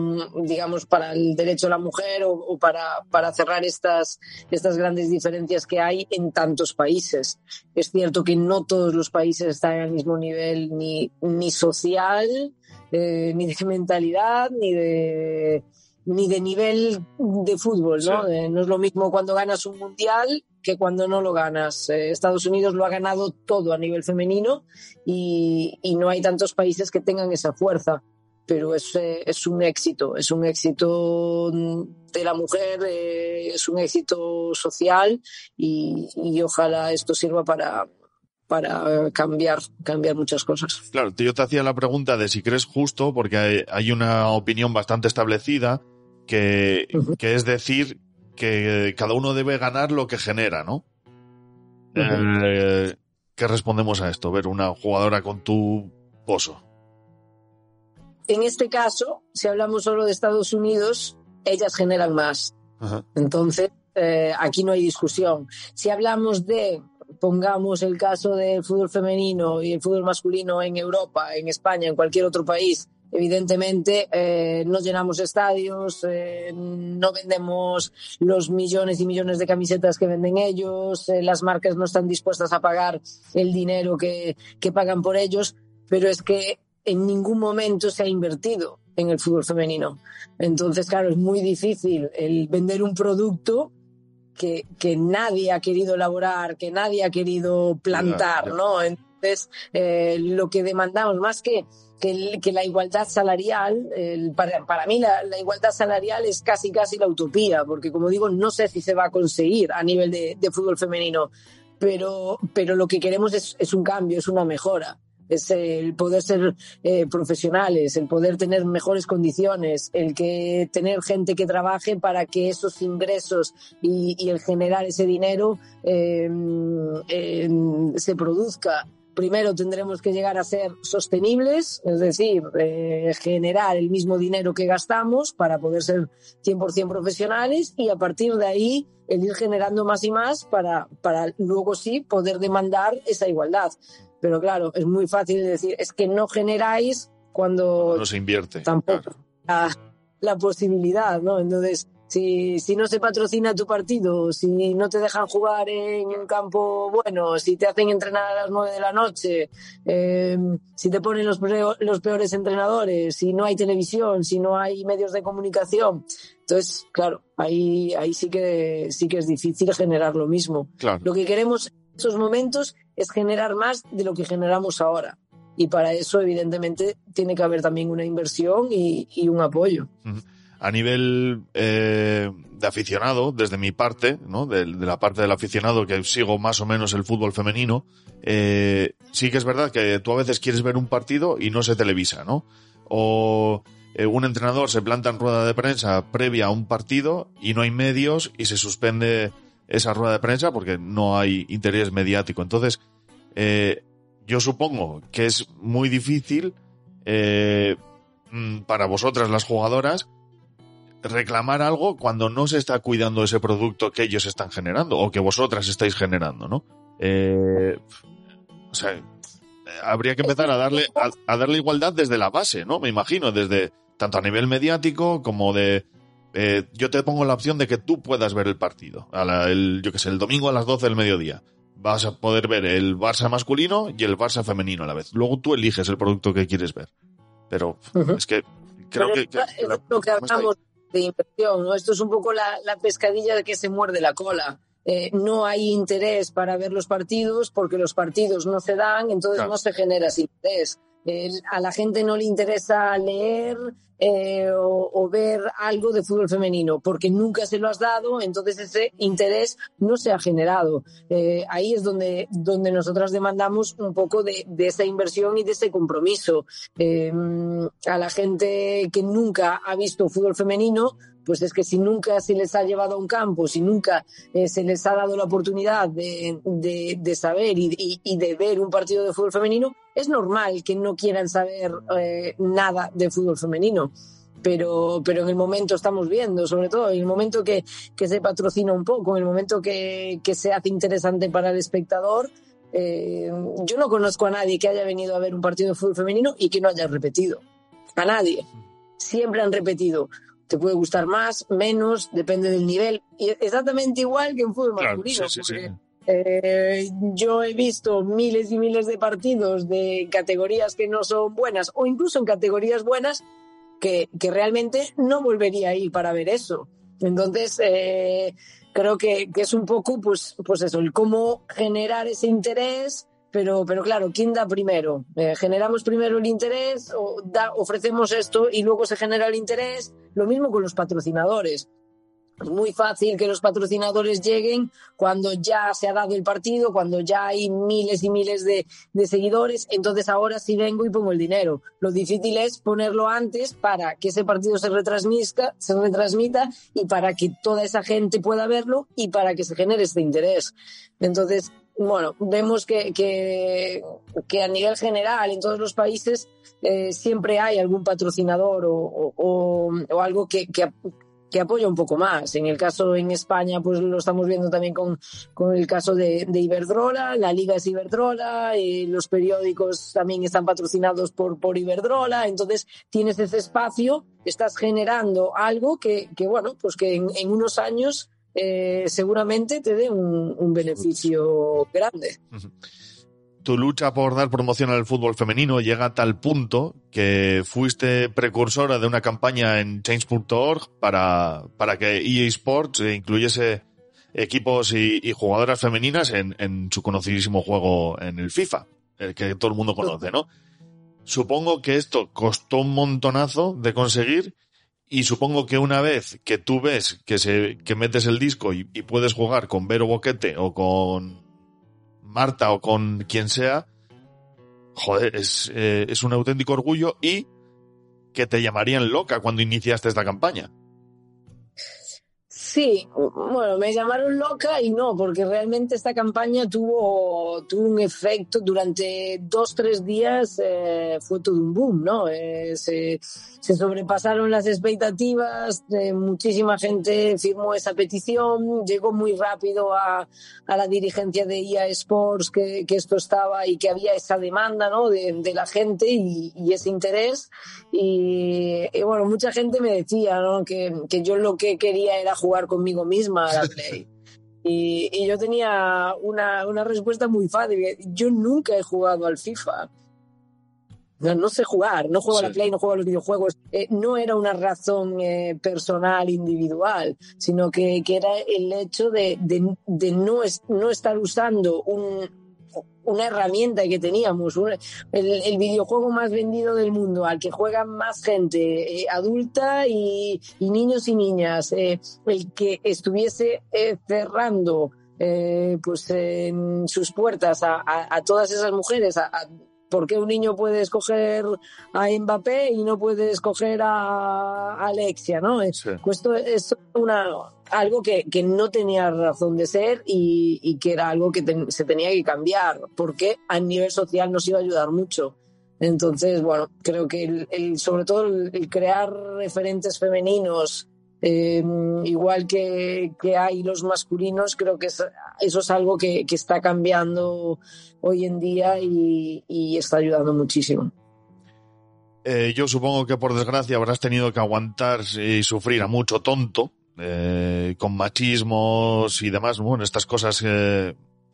digamos, para el derecho a la mujer o, o, para, para cerrar estas, estas grandes diferencias que hay en tantos países. Es cierto que no todos los países están al mismo nivel ni, ni social, eh, ni de mentalidad, ni de, ni de nivel de fútbol, ¿no? Sí. Eh, no es lo mismo cuando ganas un mundial que cuando no lo ganas. Eh, Estados Unidos lo ha ganado todo a nivel femenino y, y, no hay tantos países que tengan esa fuerza. Pero es, eh, es un éxito, es un éxito de la mujer, eh, es un éxito social y, y ojalá esto sirva para, para cambiar, cambiar muchas cosas. Claro, yo te hacía la pregunta de si crees justo, porque hay, hay una opinión bastante establecida que, uh -huh. que, es decir que cada uno debe ganar lo que genera, ¿no? Uh -huh. eh, ¿Qué respondemos a esto? Ver una jugadora con tu pozo. En este caso, si hablamos solo de Estados Unidos, ellas generan más. Uh -huh. Entonces, eh, aquí no hay discusión. Si hablamos de pongamos el caso del fútbol femenino y el fútbol masculino en Europa, en España, en cualquier otro país, evidentemente eh, no llenamos estadios, eh, no vendemos los millones y millones de camisetas que venden ellos, eh, las marcas no están dispuestas a pagar el dinero que, que pagan por ellos, pero es que en ningún momento se ha invertido en el fútbol femenino. Entonces, claro, es muy difícil el vender un producto que, que nadie ha querido elaborar, que nadie ha querido plantar, ¿no? Entonces, eh, lo que demandamos, más que, que, que la igualdad salarial, el, para, para, mí la, igualdad salarial es casi casi la utopía, porque como digo, no sé si se va a conseguir a nivel de, de fútbol femenino, pero, pero lo que queremos es, es un cambio, es una mejora. es el poder ser eh, profesionales, el poder tener mejores condiciones, el que tener gente que trabaje para que esos ingresos y, el generar ese dinero eh, se produzca primero tendremos que llegar a ser sostenibles, es decir, eh, generar el mismo dinero que gastamos para poder ser 100% profesionales y a partir de ahí el ir generando más y más para, para luego sí poder demandar esa igualdad. Pero claro, es muy fácil decir, es que no generáis cuando No se invierte. tampoco claro. la, la posibilidad, ¿no? Entonces, si, si no se patrocina tu partido, si no te dejan jugar en un campo bueno, si te hacen entrenar a las nueve de la noche, eh, si te ponen los, los peores entrenadores, si no hay televisión, si no hay medios de comunicación, entonces, claro, ahí, ahí sí que sí que es difícil generar lo mismo. Claro. Lo que queremos en estos momentos es generar más de lo que generamos ahora. Y para eso, evidentemente, tiene que haber también una inversión y, y un apoyo. A nivel eh, de aficionado, desde mi parte, ¿no? De, la parte del aficionado que sigo más o menos el fútbol femenino, eh, sí que es verdad que tú a veces quieres ver un partido y no se televisa, ¿no? O eh, un entrenador se planta en rueda de prensa previa a un partido y no hay medios y se suspende esa rueda de prensa porque no hay interés mediático. Entonces, eh, yo supongo que es muy difícil eh, mm, para vosotras las jugadoras reclamar algo cuando no se está cuidando ese producto que ellos están generando o que vosotras estáis generando, ¿no? Eh, o sea, habría que empezar a darle a, a darle igualdad desde la base, ¿no? Me imagino, desde tanto a nivel mediático como de eh, yo te pongo la opción de que tú puedas ver el partido, a la- el, yo que sé, el domingo a las 12 del mediodía. Vas a poder ver el Barça masculino y el Barça femenino a la vez. Luego tú eliges el producto que quieres ver. Pero es que creo Pero que, que- es que la- lo que ¿cómo está ahí? hablamos de inversión, ¿no? Esto es un poco la, la pescadilla de que se muerde la cola. Eh, no hay interés para ver los partidos porque los partidos no se dan, entonces Claro. no se genera ese interés. A la gente no le interesa leer eh, o, o ver algo de fútbol femenino porque nunca se lo has dado, entonces ese interés no se ha generado. Eh, ahí es donde, donde nosotras demandamos un poco de, de esa inversión y de ese compromiso. Eh, a la gente que nunca ha visto fútbol femenino, pues es que si nunca se les ha llevado a un campo, si nunca eh, se les ha dado la oportunidad de, de- saber y de ver un partido de fútbol femenino, es normal que no quieran saber eh, nada de fútbol femenino. Pero, pero en el momento estamos viendo, sobre todo en el momento que, que se patrocina un poco, en el momento que, que se hace interesante para el espectador, eh, yo no conozco a nadie que haya venido a ver un partido de fútbol femenino y que no haya repetido. A nadie. Siempre han repetido. Te puede gustar más, menos, depende del nivel. Y exactamente igual que en fútbol Claro, masculino. sí, sí, sí. porque, eh, yo he visto miles y miles de partidos de categorías que no son buenas o incluso en categorías buenas que, que realmente no volvería a ir para ver eso. Entonces, eh, creo que, que es un poco, pues, pues eso, el cómo generar ese interés, pero, pero claro, ¿quién da primero? Eh, ¿Generamos primero el interés o ofrecemos esto y luego se genera el interés? Lo mismo con los patrocinadores. Es muy fácil que los patrocinadores lleguen cuando ya se ha dado el partido, cuando ya hay miles y miles de, de seguidores, entonces ahora sí vengo y pongo el dinero. Lo difícil es ponerlo antes para que ese partido se retransmita, se retransmita y para que toda esa gente pueda verlo y para que se genere este interés. Entonces, bueno, vemos que, que, que a nivel general en todos los países eh, siempre hay algún patrocinador o, o- o- algo que, que, que apoya un poco más. En el caso en España, pues lo estamos viendo también con, con el caso de, de Iberdrola, la liga es Iberdrola, y los periódicos también están patrocinados por, por Iberdrola, entonces tienes ese espacio, estás generando algo que, bueno, pues que en unos años eh, seguramente te dé un, un beneficio grande. tu lucha por dar promoción al fútbol femenino llega a tal punto que fuiste precursora de una campaña en change.org para, para que EA Sports eh, incluyese equipos y, y jugadoras femeninas en, en su conocidísimo juego en el FIFA, el que todo el mundo conoce, ¿no? Supongo que esto costó un montonazo de conseguir y supongo que una vez que tú ves que se que metes el disco y, puedes jugar con Vero Boquete o con Marta o con quien sea, joder, es, eh, es un auténtico orgullo y que te llamarían loca cuando iniciaste esta campaña. Sí, bueno, me llamaron loca y no, porque realmente esta campaña tuvo, tuvo un efecto durante dos, tres días, eh, fue todo un boom, ¿no? Eh, se, se, sobrepasaron las expectativas, muchísima gente firmó esa petición, llegó muy rápido a, a la dirigencia de IA Sports que, que, esto estaba y que había esa demanda, ¿no? De, de la gente y, y, ese interés. Y, y, bueno, mucha gente me decía, ¿no? Que, que yo lo que quería era jugar conmigo misma a la Play. Y, y, yo tenía una, una respuesta muy fácil. Yo nunca he jugado al FIFA. No, no sé jugar, no juego sí. a la Play, no juego a los videojuegos. Eh, no era una razón eh, personal, individual, sino que, que, era el hecho de, de, de no, es, no estar usando un, una herramienta que teníamos, un, el, el, videojuego más vendido del mundo, al que juegan más gente eh, adulta y, niños y niñas, eh, el que estuviese eh, cerrando pues en sus puertas a, a, a todas esas mujeres, a, ¿Por qué un niño puede escoger a Mbappé y no puede escoger a Alexia? ¿no? Sí. Esto es una, algo que, que, no tenía razón de ser y, y que era algo que se tenía que cambiar, porque a nivel social nos iba a ayudar mucho. Entonces, bueno, creo que el, el, sobre todo el, el crear referentes femeninos eh, igual que, que, hay los masculinos, creo que es, eso es algo que, que, está cambiando hoy en día y, y está ayudando muchísimo. Eh, yo supongo que por desgracia habrás tenido que aguantar y sufrir a mucho tonto, eh, con machismos y demás. Bueno, estas cosas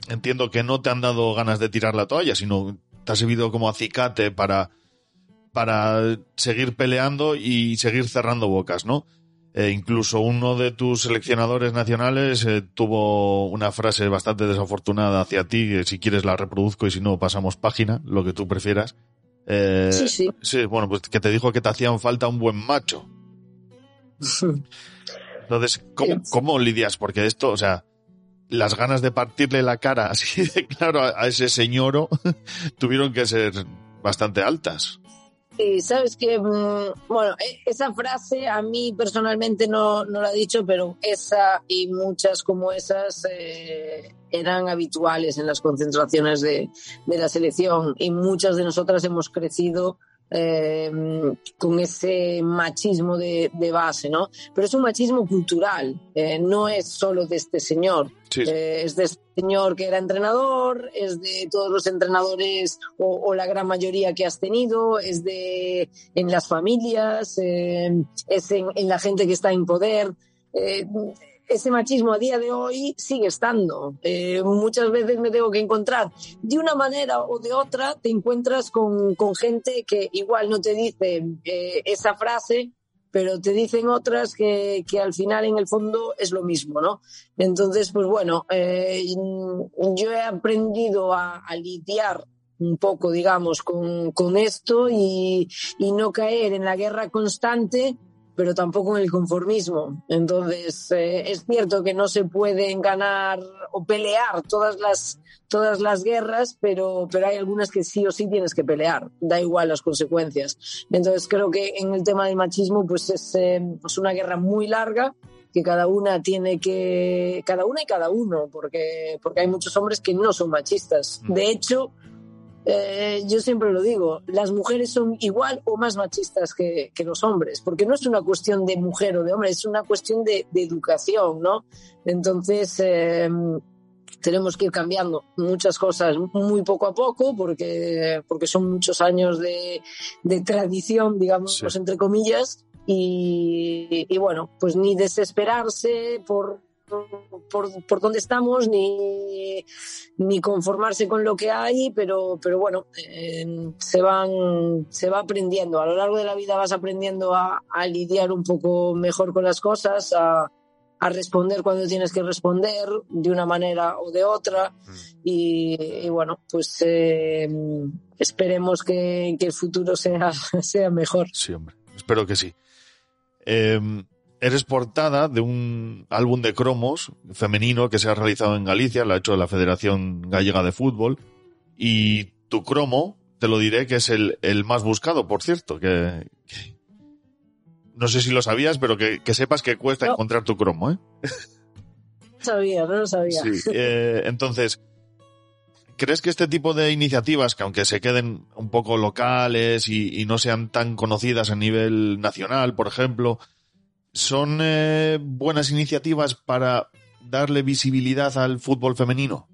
entiendo que no te han dado ganas de tirar la toalla, sino te ha servido como acicate para, para seguir peleando y seguir cerrando bocas, ¿no? Eh, incluso uno de tus seleccionadores nacionales eh, tuvo una frase bastante desafortunada hacia ti, que si quieres la reproduzco y si no pasamos página, lo que tú prefieras. Eh, sí, sí. Sí, bueno, pues que te dijo que te hacían falta un buen macho. Entonces, ¿cómo, ¿cómo lidias? Porque esto, o sea, las ganas de partirle la cara así de claro a, a ese señor tuvieron que ser bastante altas. Sí, sabes que, bueno, esa frase a mí personalmente no, no la he dicho, pero esa y muchas como esas eh, eran habituales en las concentraciones de, de, la selección y muchas de nosotras hemos crecido eh, con ese machismo de, de, base, ¿no? Pero es un machismo cultural, eh, no es solo de este señor, sí. eh, es de este señor que era entrenador, es de todos los entrenadores o, o, la gran mayoría que has tenido, es de en las familias, es en, en, la gente que está en poder. Eh, ese machismo a día de hoy sigue estando. Eh, muchas veces me tengo que encontrar de una manera o de otra, te encuentras con, con gente que igual no te dice eh, esa frase, pero te dicen otras que, que, al final en el fondo es lo mismo, ¿no? Entonces, pues bueno, eh, yo he aprendido a, a lidiar un poco, digamos, con, con esto y, y no caer en la guerra constante pero tampoco en el conformismo. Entonces, eh, es cierto que no se pueden ganar o pelear todas las, todas las guerras, pero, pero hay algunas que sí o sí tienes que pelear, da igual las consecuencias. Entonces, creo que en el tema del machismo, pues es, eh, es una guerra muy larga que cada una tiene que, cada una y cada uno, porque, porque hay muchos hombres que no son machistas. De hecho, eh, yo siempre lo digo, las mujeres son igual o más machistas que, que, los hombres, porque no es una cuestión de mujer o de hombre, es una cuestión de, de educación, ¿no? Entonces, eh, tenemos que ir cambiando muchas cosas muy poco a poco, porque, porque son muchos años de, de tradición, digamos, sí. entre comillas, y, y bueno, pues ni desesperarse por, por, por dónde estamos ni, ni conformarse con lo que hay, pero, pero bueno, eh, se, van, se va aprendiendo. A lo largo de la vida vas aprendiendo a, a lidiar un poco mejor con las cosas, a, a, responder cuando tienes que responder de una manera o de otra. Mm. Y, y, bueno, pues eh, esperemos que, que, el futuro sea, sea mejor. Sí, hombre, espero que sí. Eh, eres portada de un álbum de cromos femenino que se ha realizado en Galicia, lo ha hecho la Federación Gallega de Fútbol, y tu cromo te lo diré que es el, el más buscado, por cierto, que, que- no sé si lo sabías, pero que, que sepas que cuesta No. encontrar tu cromo, ¿eh? No sabía, no lo sabía. Sí, eh, entonces, ¿crees que este tipo de iniciativas, que aunque se queden un poco locales y, y no sean tan conocidas a nivel nacional, por ejemplo, son eh, buenas iniciativas para darle visibilidad al fútbol femenino?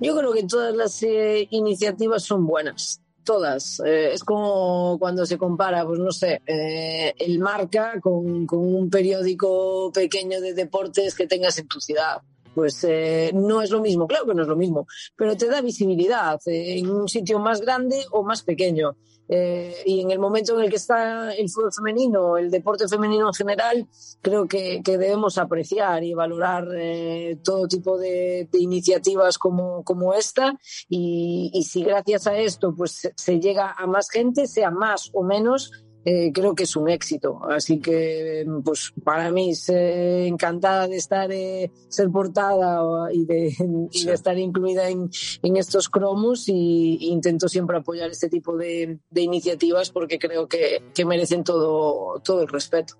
Yo creo que todas las eh, iniciativas son buenas. Todas. Eh, es como cuando se compara, pues no sé, eh, el marca con, con un periódico pequeño de deportes que tengas en tu ciudad. Pues eh, no es lo mismo, claro que no es lo mismo, pero te da visibilidad en un sitio más grande o más pequeño. Eh, y en el momento en el que está el fútbol femenino, el deporte femenino en general, creo que, que debemos apreciar y valorar eh, todo tipo de, de iniciativas como, como esta. Y, y si gracias a esto pues se, se llega a más gente, sea más o menos, eh, creo que es un éxito. Así que pues para mí eh, encantada de estar, eh, ser portada y de, y Sí. de estar incluida en, en estos cromos y, y intento siempre apoyar este tipo de, de iniciativas porque creo que, que merecen todo, todo el respeto.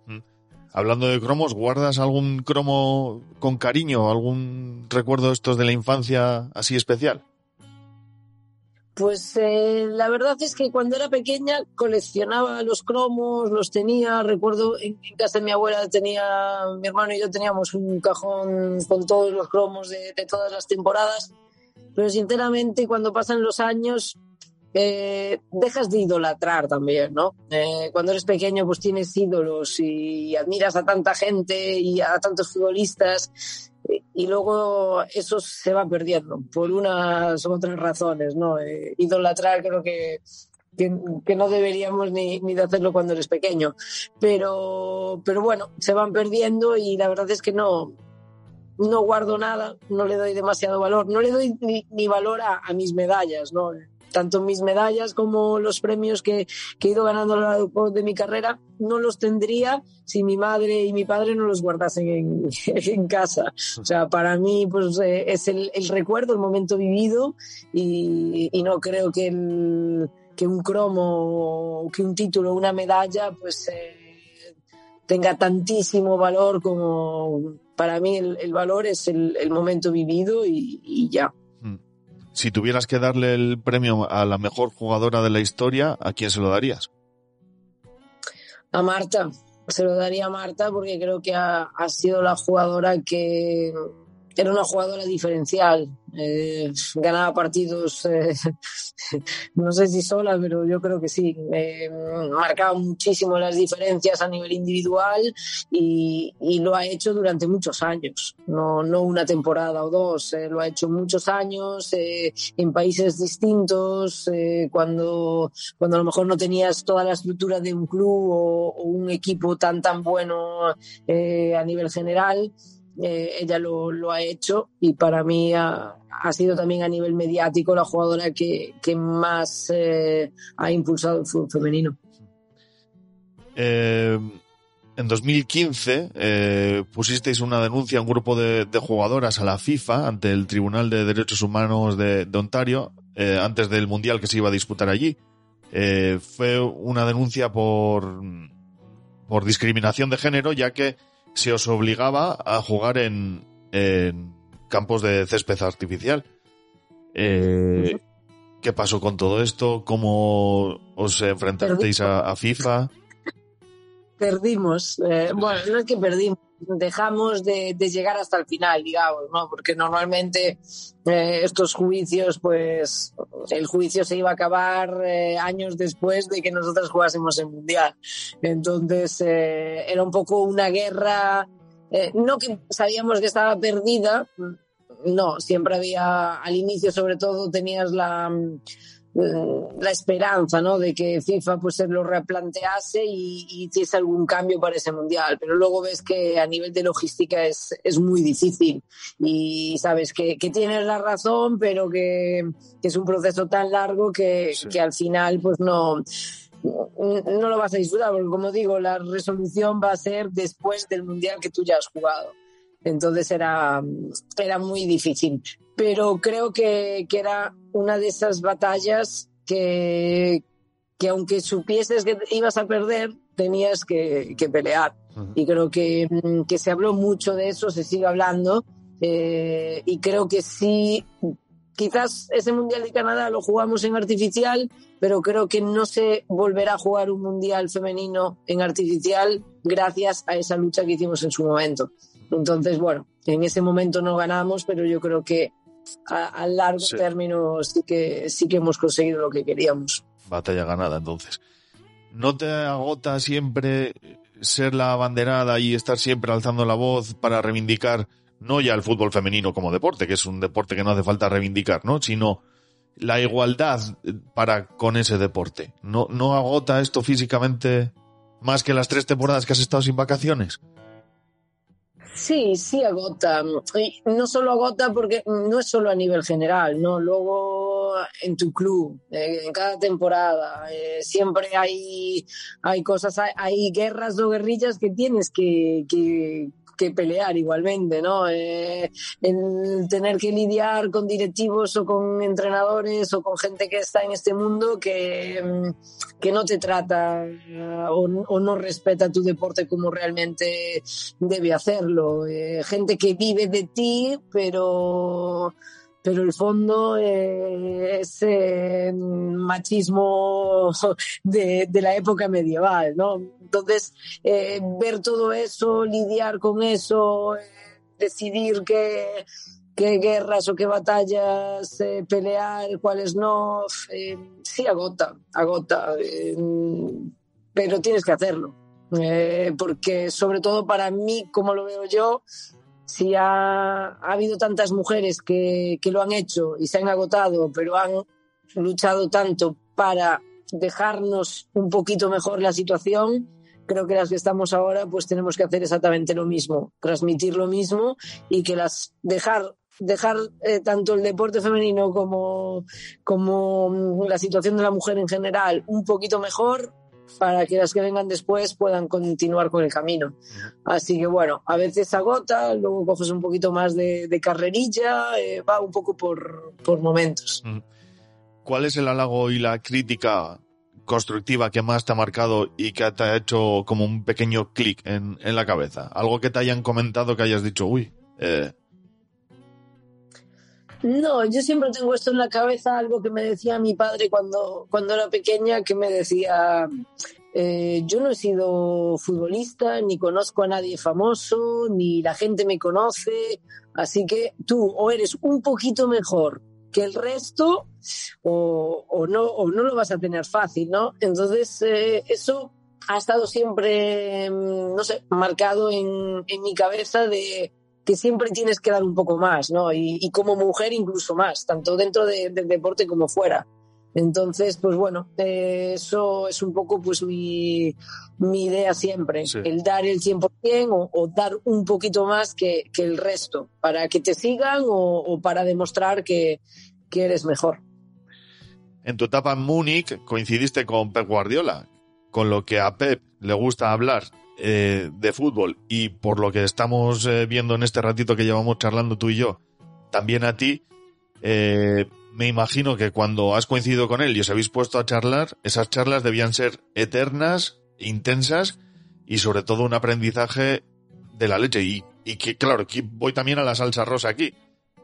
Hablando de cromos, ¿guardas algún cromo con cariño, algún recuerdo de estos de la infancia así especial? Pues eh, la verdad es que cuando era pequeña coleccionaba los cromos, los tenía, recuerdo en, casa de mi abuela tenía, mi hermano y yo teníamos un cajón con todos los cromos de, todas las temporadas, pero sinceramente cuando pasan los años eh, dejas de idolatrar también, ¿no? Eh, cuando eres pequeño pues tienes ídolos y admiras a tanta gente y a tantos futbolistas y luego eso se va perdiendo por unas u otras razones, ¿no? Eh, idolatrar creo que, que, que no deberíamos ni, ni de hacerlo cuando eres pequeño, pero, pero bueno, se van perdiendo y la verdad es que no, no guardo nada, no le doy demasiado valor, no le doy ni, ni valor a, a mis medallas, ¿no? Tanto mis medallas como los premios que, que he ido ganando a lo largo de mi carrera, no los tendría si mi madre y mi padre no los guardasen en, en casa. O sea, para mí pues, eh, es el, el recuerdo, el momento vivido y, y no creo que, el, que un cromo, que un título, una medalla, pues eh, tenga tantísimo valor como para mí el, el valor es el, el momento vivido y, y ya. Si tuvieras que darle el premio a la mejor jugadora de la historia, ¿a quién se lo darías? A Marta, se lo daría a Marta porque creo que ha, ha sido la jugadora que era una jugadora diferencial. Eh, ganaba partidos, eh, no sé si sola, pero yo creo que sí. Eh, marcaba muchísimo las diferencias a nivel individual y, y, lo ha hecho durante muchos años, no, no una temporada o dos, eh, lo ha hecho muchos años en países distintos, cuando, cuando a lo mejor no tenías toda la estructura de un club o, o un equipo tan, tan bueno a nivel general. Eh, ella lo, lo, ha hecho y para mí ha, sido también a nivel mediático la jugadora que, más eh, ha impulsado el fútbol femenino. Eh, en 2015 eh, pusisteis una denuncia a un grupo de, jugadoras a la FIFA ante el Tribunal de Derechos Humanos de, Ontario antes del Mundial que se iba a disputar allí. Fue una denuncia por, por discriminación de género ya que se os obligaba a jugar en, en campos de césped artificial. Eh, ¿Qué pasó con todo esto? ¿Cómo os enfrentasteis a, a, FIFA? Perdimos. Eh, bueno, no es que perdimos, dejamos de, llegar hasta el final, digamos, ¿no? Porque normalmente eh, estos juicios, pues el juicio se iba a acabar eh, años después de que nosotros jugásemos el Mundial. Entonces era un poco una guerra, no que sabíamos que estaba perdida, no, siempre había, al inicio sobre todo tenías la la esperanza ¿no? de que FIFA pues se lo replantease y, y, hiciese algún cambio para ese mundial pero luego ves que a nivel de logística es, es muy difícil y sabes que, que tienes la razón pero que, que, es un proceso tan largo que, sí. que al final pues no no lo vas a disfrutar porque como digo la resolución va a ser después del mundial que tú ya has jugado entonces era, era muy difícil pero creo que, que, era una de esas batallas que, que aunque supieses que ibas a perder, tenías que, que pelear. Y creo que, mm, que, se habló mucho de eso, se sigue hablando. Eh, y creo que sí, quizás ese Mundial de Canadá lo jugamos en artificial, pero creo que no se volverá a jugar un Mundial femenino en artificial gracias a esa lucha que hicimos en su momento. Entonces, bueno, en ese momento no ganamos, pero yo creo que a, a largo Sí. término sí que, sí que hemos conseguido lo que queríamos. Batalla ganada, entonces. ¿No te agota siempre ser la abanderada y estar siempre alzando la voz para reivindicar no ya el fútbol femenino como deporte, que es un deporte que no hace falta reivindicar, ¿no? Sino la igualdad para con ese deporte. ¿No, no agota esto físicamente más que las tres temporadas que has estado sin vacaciones? Sí, sí agota. No solo agota porque no es solo a nivel general, ¿no? Luego en tu club, eh, en cada temporada, eh, siempre hay, hay cosas, hay, hay, guerras o guerrillas que tienes que, que, pelear igualmente, ¿no? Eh, el tener que lidiar con directivos o con entrenadores o con gente que está en este mundo que, que no te trata o, o no respeta tu deporte como realmente debe hacerlo. Eh, gente que vive de ti, pero pero el fondo eh, es eh, machismo de, la época medieval, ¿no? Entonces, eh, ver todo eso, lidiar con eso, decidir qué, guerras o qué batallas pelear, cuáles no, sí agota, agota, pero tienes que hacerlo. Porque sobre todo para mí, como lo veo yo, si ha, ha, habido tantas mujeres que, que, lo han hecho y se han agotado, pero han luchado tanto para dejarnos un poquito mejor la situación, creo que las que estamos ahora pues tenemos que hacer exactamente lo mismo, transmitir lo mismo y que las dejar dejar eh, tanto el deporte femenino como, como la situación de la mujer en general un poquito mejor para que las que vengan después puedan continuar con el camino. Así que bueno, a veces agota, luego coges un poquito más de, de carrerilla, eh, va un poco por, por, momentos. ¿Cuál es el halago y la crítica constructiva que más te ha marcado y que te ha hecho como un pequeño clic en, en, la cabeza? Algo que te hayan comentado que hayas dicho, uy. Eh... No, yo siempre tengo esto en la cabeza, algo que me decía mi padre cuando, cuando era pequeña, que me decía, eh, yo no he sido futbolista, ni conozco a nadie famoso, ni la gente me conoce, así que tú o eres un poquito mejor que el resto o, o no, o no lo vas a tener fácil, ¿no? Entonces, eh, eso ha estado siempre, no sé, marcado en, en mi cabeza de que siempre tienes que dar un poco más, ¿no? Y, y como mujer incluso más, tanto dentro de, del deporte como fuera. Entonces, pues bueno, eh, eso es un poco pues mi, mi idea siempre, sí. el dar el 100% o, o, dar un poquito más que, que, el resto, para que te sigan o, o para demostrar que, que, eres mejor. En tu etapa en Múnich coincidiste con Pep Guardiola, con lo que a Pep le gusta hablar eh, de fútbol y por lo que estamos eh, viendo en este ratito que llevamos charlando tú y yo, también a ti, eh, me imagino que cuando has coincidido con él y os habéis puesto a charlar, esas charlas debían ser eternas, intensas y sobre todo un aprendizaje de la leche. Y, y que, claro, aquí voy también a la salsa rosa aquí.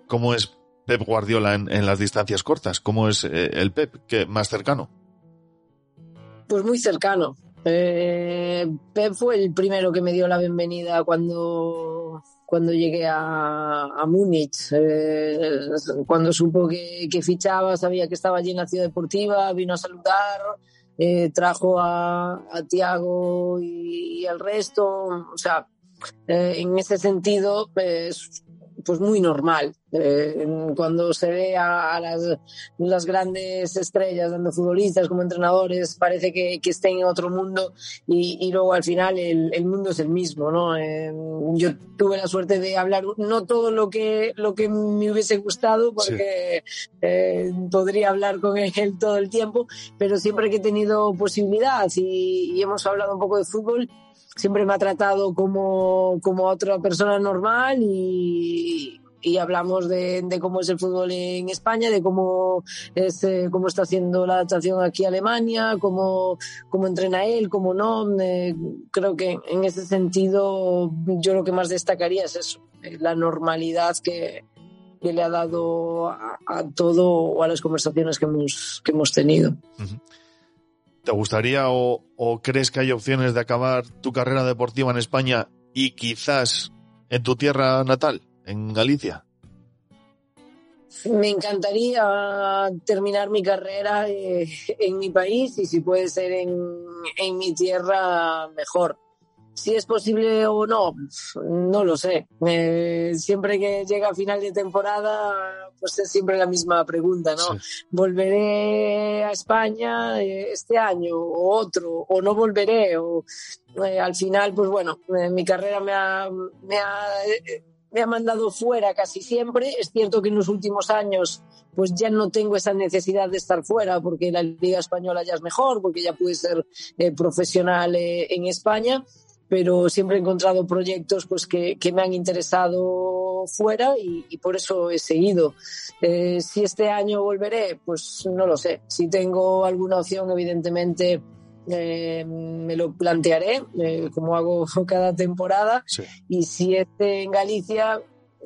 ¿Cómo es Pep Guardiola en, en las distancias cortas? ¿Cómo es eh, el Pep que más cercano? Pues muy cercano. Eh, Pep fue el primero que me dio la bienvenida cuando, cuando llegué a, a Múnich. Eh, cuando supo que, fichaba, sabía que estaba allí en la ciudad deportiva, vino a saludar, eh, trajo a, a Tiago y, y, al resto. O sea, eh, en ese sentido, pues, pues muy normal. Eh, cuando se ve a, a las, las, grandes estrellas, tanto futbolistas como entrenadores, parece que, que estén en otro mundo y, y luego al final el, el, mundo es el mismo, ¿no? Eh, yo tuve la suerte de hablar no todo lo que, lo que me hubiese gustado porque sí. eh, podría hablar con él todo el tiempo, pero siempre que he tenido posibilidad y, y hemos hablado un poco de fútbol, siempre me ha tratado como, como otra persona normal y, y hablamos de, de, cómo es el fútbol en España, de cómo, es, eh, cómo está haciendo la adaptación aquí a Alemania, cómo, cómo entrena él, cómo no. Eh, creo que en ese sentido yo lo que más destacaría es eso, eh, la normalidad que, le ha dado a, todo o a las conversaciones que hemos, que hemos tenido. ¿Te gustaría o crees que hay opciones de acabar tu carrera deportiva en España y quizás en tu tierra natal? En Galicia? Me encantaría terminar mi carrera eh, en mi país y si puede ser en, en, mi tierra, mejor. Si es posible o no, no lo sé. Eh, siempre que llega a final de temporada, pues es siempre la misma pregunta, ¿no? Sí. ¿Volveré a España eh, este año o otro? ¿O no volveré? O, al final, pues bueno, mi carrera me ha, me ha me ha mandado fuera casi siempre. Es cierto que en los últimos años pues ya no tengo esa necesidad de estar fuera porque la Liga Española ya es mejor, porque ya pude ser eh, profesional eh, en España, pero siempre he encontrado proyectos pues que, que me han interesado fuera y, y por eso he seguido. Eh, si este año volveré, pues no lo sé. Si tengo alguna opción, evidentemente eh, me lo plantearé, eh, como hago cada temporada. Sí. Y si esté en Galicia,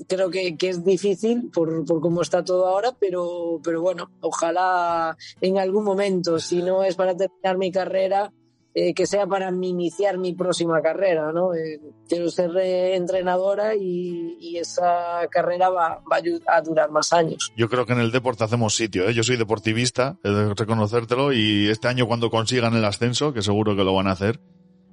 creo que, que es difícil por, por, cómo está todo ahora, pero, pero bueno, ojalá en algún momento, si no es para terminar mi carrera, eh, que sea para iniciar mi próxima carrera, ¿no? Eh, quiero ser eh, entrenadora y, y, esa carrera va, va, a durar más años. Yo creo que en el deporte hacemos sitio, ¿eh? Yo soy deportivista, he de reconocértelo, y este año cuando consigan el ascenso, que seguro que lo van a hacer,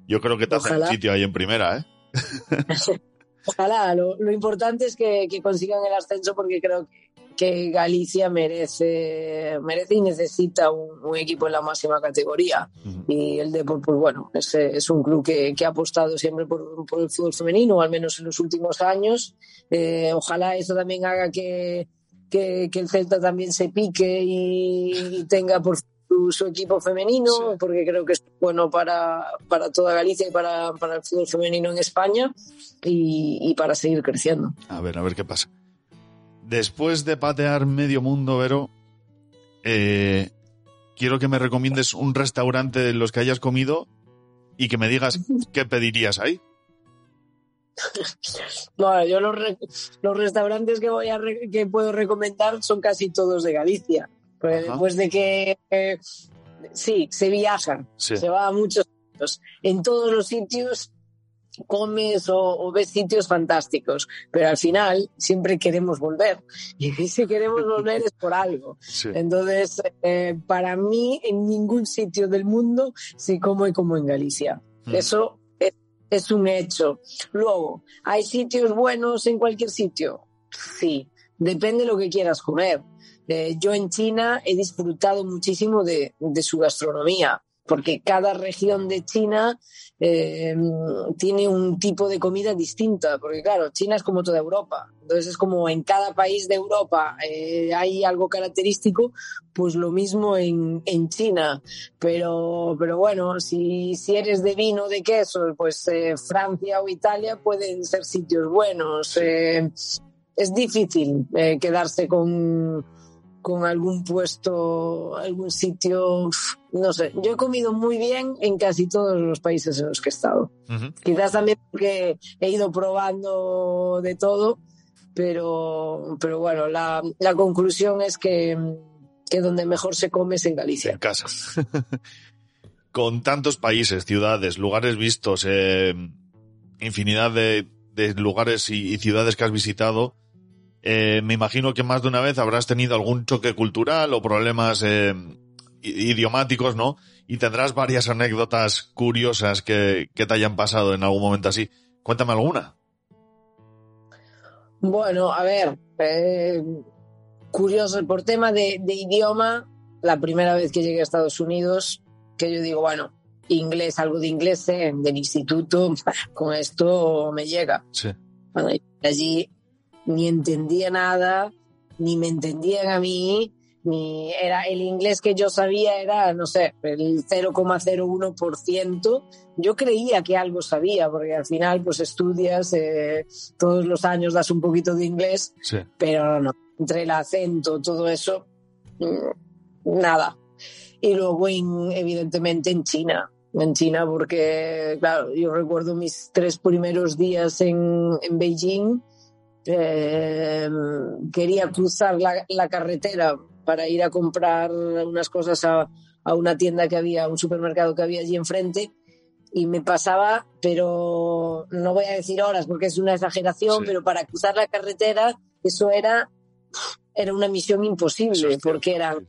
yo creo que te Ojalá. hacen sitio ahí en primera, ¿eh? Ojalá, lo, lo importante es que, que, consigan el ascenso porque creo que, que Galicia merece, merece y necesita un, un, equipo en la máxima categoría. Uh -huh. Y el Depor, pues bueno, es, es un club que, que, ha apostado siempre por, por, el fútbol femenino, al menos en los últimos años. Eh, ojalá eso también haga que, que, que, el Celta también se pique y, y tenga por su, su, equipo femenino, sí. porque creo que es bueno para, para toda Galicia y para, para, el fútbol femenino en España y, y para seguir creciendo. A ver, a ver qué pasa después de patear medio mundo, Vero, eh, quiero que me recomiendes un restaurante de los que hayas comido y que me digas qué pedirías ahí. Bueno, yo los, re los restaurantes que, voy a que puedo recomendar son casi todos de Galicia. Pues después de que eh, sí, se viaja, sí. se va a muchos sitios. En todos los sitios comes o, o, ves sitios fantásticos, pero al final siempre queremos volver. Y si queremos volver es por algo. Sí. Entonces, eh, para mí, en ningún sitio del mundo se come como en Galicia. Mm. Eso es, es, un hecho. Luego, ¿hay sitios buenos en cualquier sitio? Sí, depende de lo que quieras comer. Eh, yo en China he disfrutado muchísimo de, de su gastronomía porque cada región de China eh, tiene un tipo de comida distinta, porque claro, China es como toda Europa, entonces es como en cada país de Europa eh, hay algo característico, pues lo mismo en, en China, pero, pero bueno, si, si, eres de vino, de queso, pues eh, Francia o Italia pueden ser sitios buenos. Es difícil quedarse con con algún puesto, algún sitio, no sé. Yo he comido muy bien en casi todos los países en los que he estado. Uh -huh. Quizás también porque he ido probando de todo, pero, pero bueno, la, la conclusión es que, que donde mejor se come es en Galicia. En casa. con tantos países, ciudades, lugares vistos, eh, infinidad de, de lugares y, y ciudades que has visitado, eh, me imagino que más de una vez habrás tenido algún choque cultural o problemas eh, idiomáticos, ¿no? Y tendrás varias anécdotas curiosas que, que, te hayan pasado en algún momento así. Cuéntame alguna. Bueno, a ver, eh, curioso, por tema de, de, idioma, la primera vez que llegué a Estados Unidos, que yo digo, bueno, inglés, algo de inglés eh, del instituto, con esto me llega. Sí. Bueno, allí ni entendía nada, ni me entendían a mí, Mi, era el inglés que yo sabía era, no sé, el 0,01%. Yo creía que algo sabía, porque al final pues estudias, eh, todos los años das un poquito de inglés, Sí. pero no, entre el acento, todo eso, mm, nada. Y luego, en- evidentemente, en China. En China, porque, claro, yo recuerdo mis tres primeros días en, en Beijing. Eh, quería cruzar la, la carretera para ir a comprar unas cosas a, a una tienda que había, un supermercado que había allí enfrente. Y me pasaba, pero no voy a decir horas porque es una exageración, Sí. pero para cruzar la carretera, eso era, era una misión imposible, es porque eran.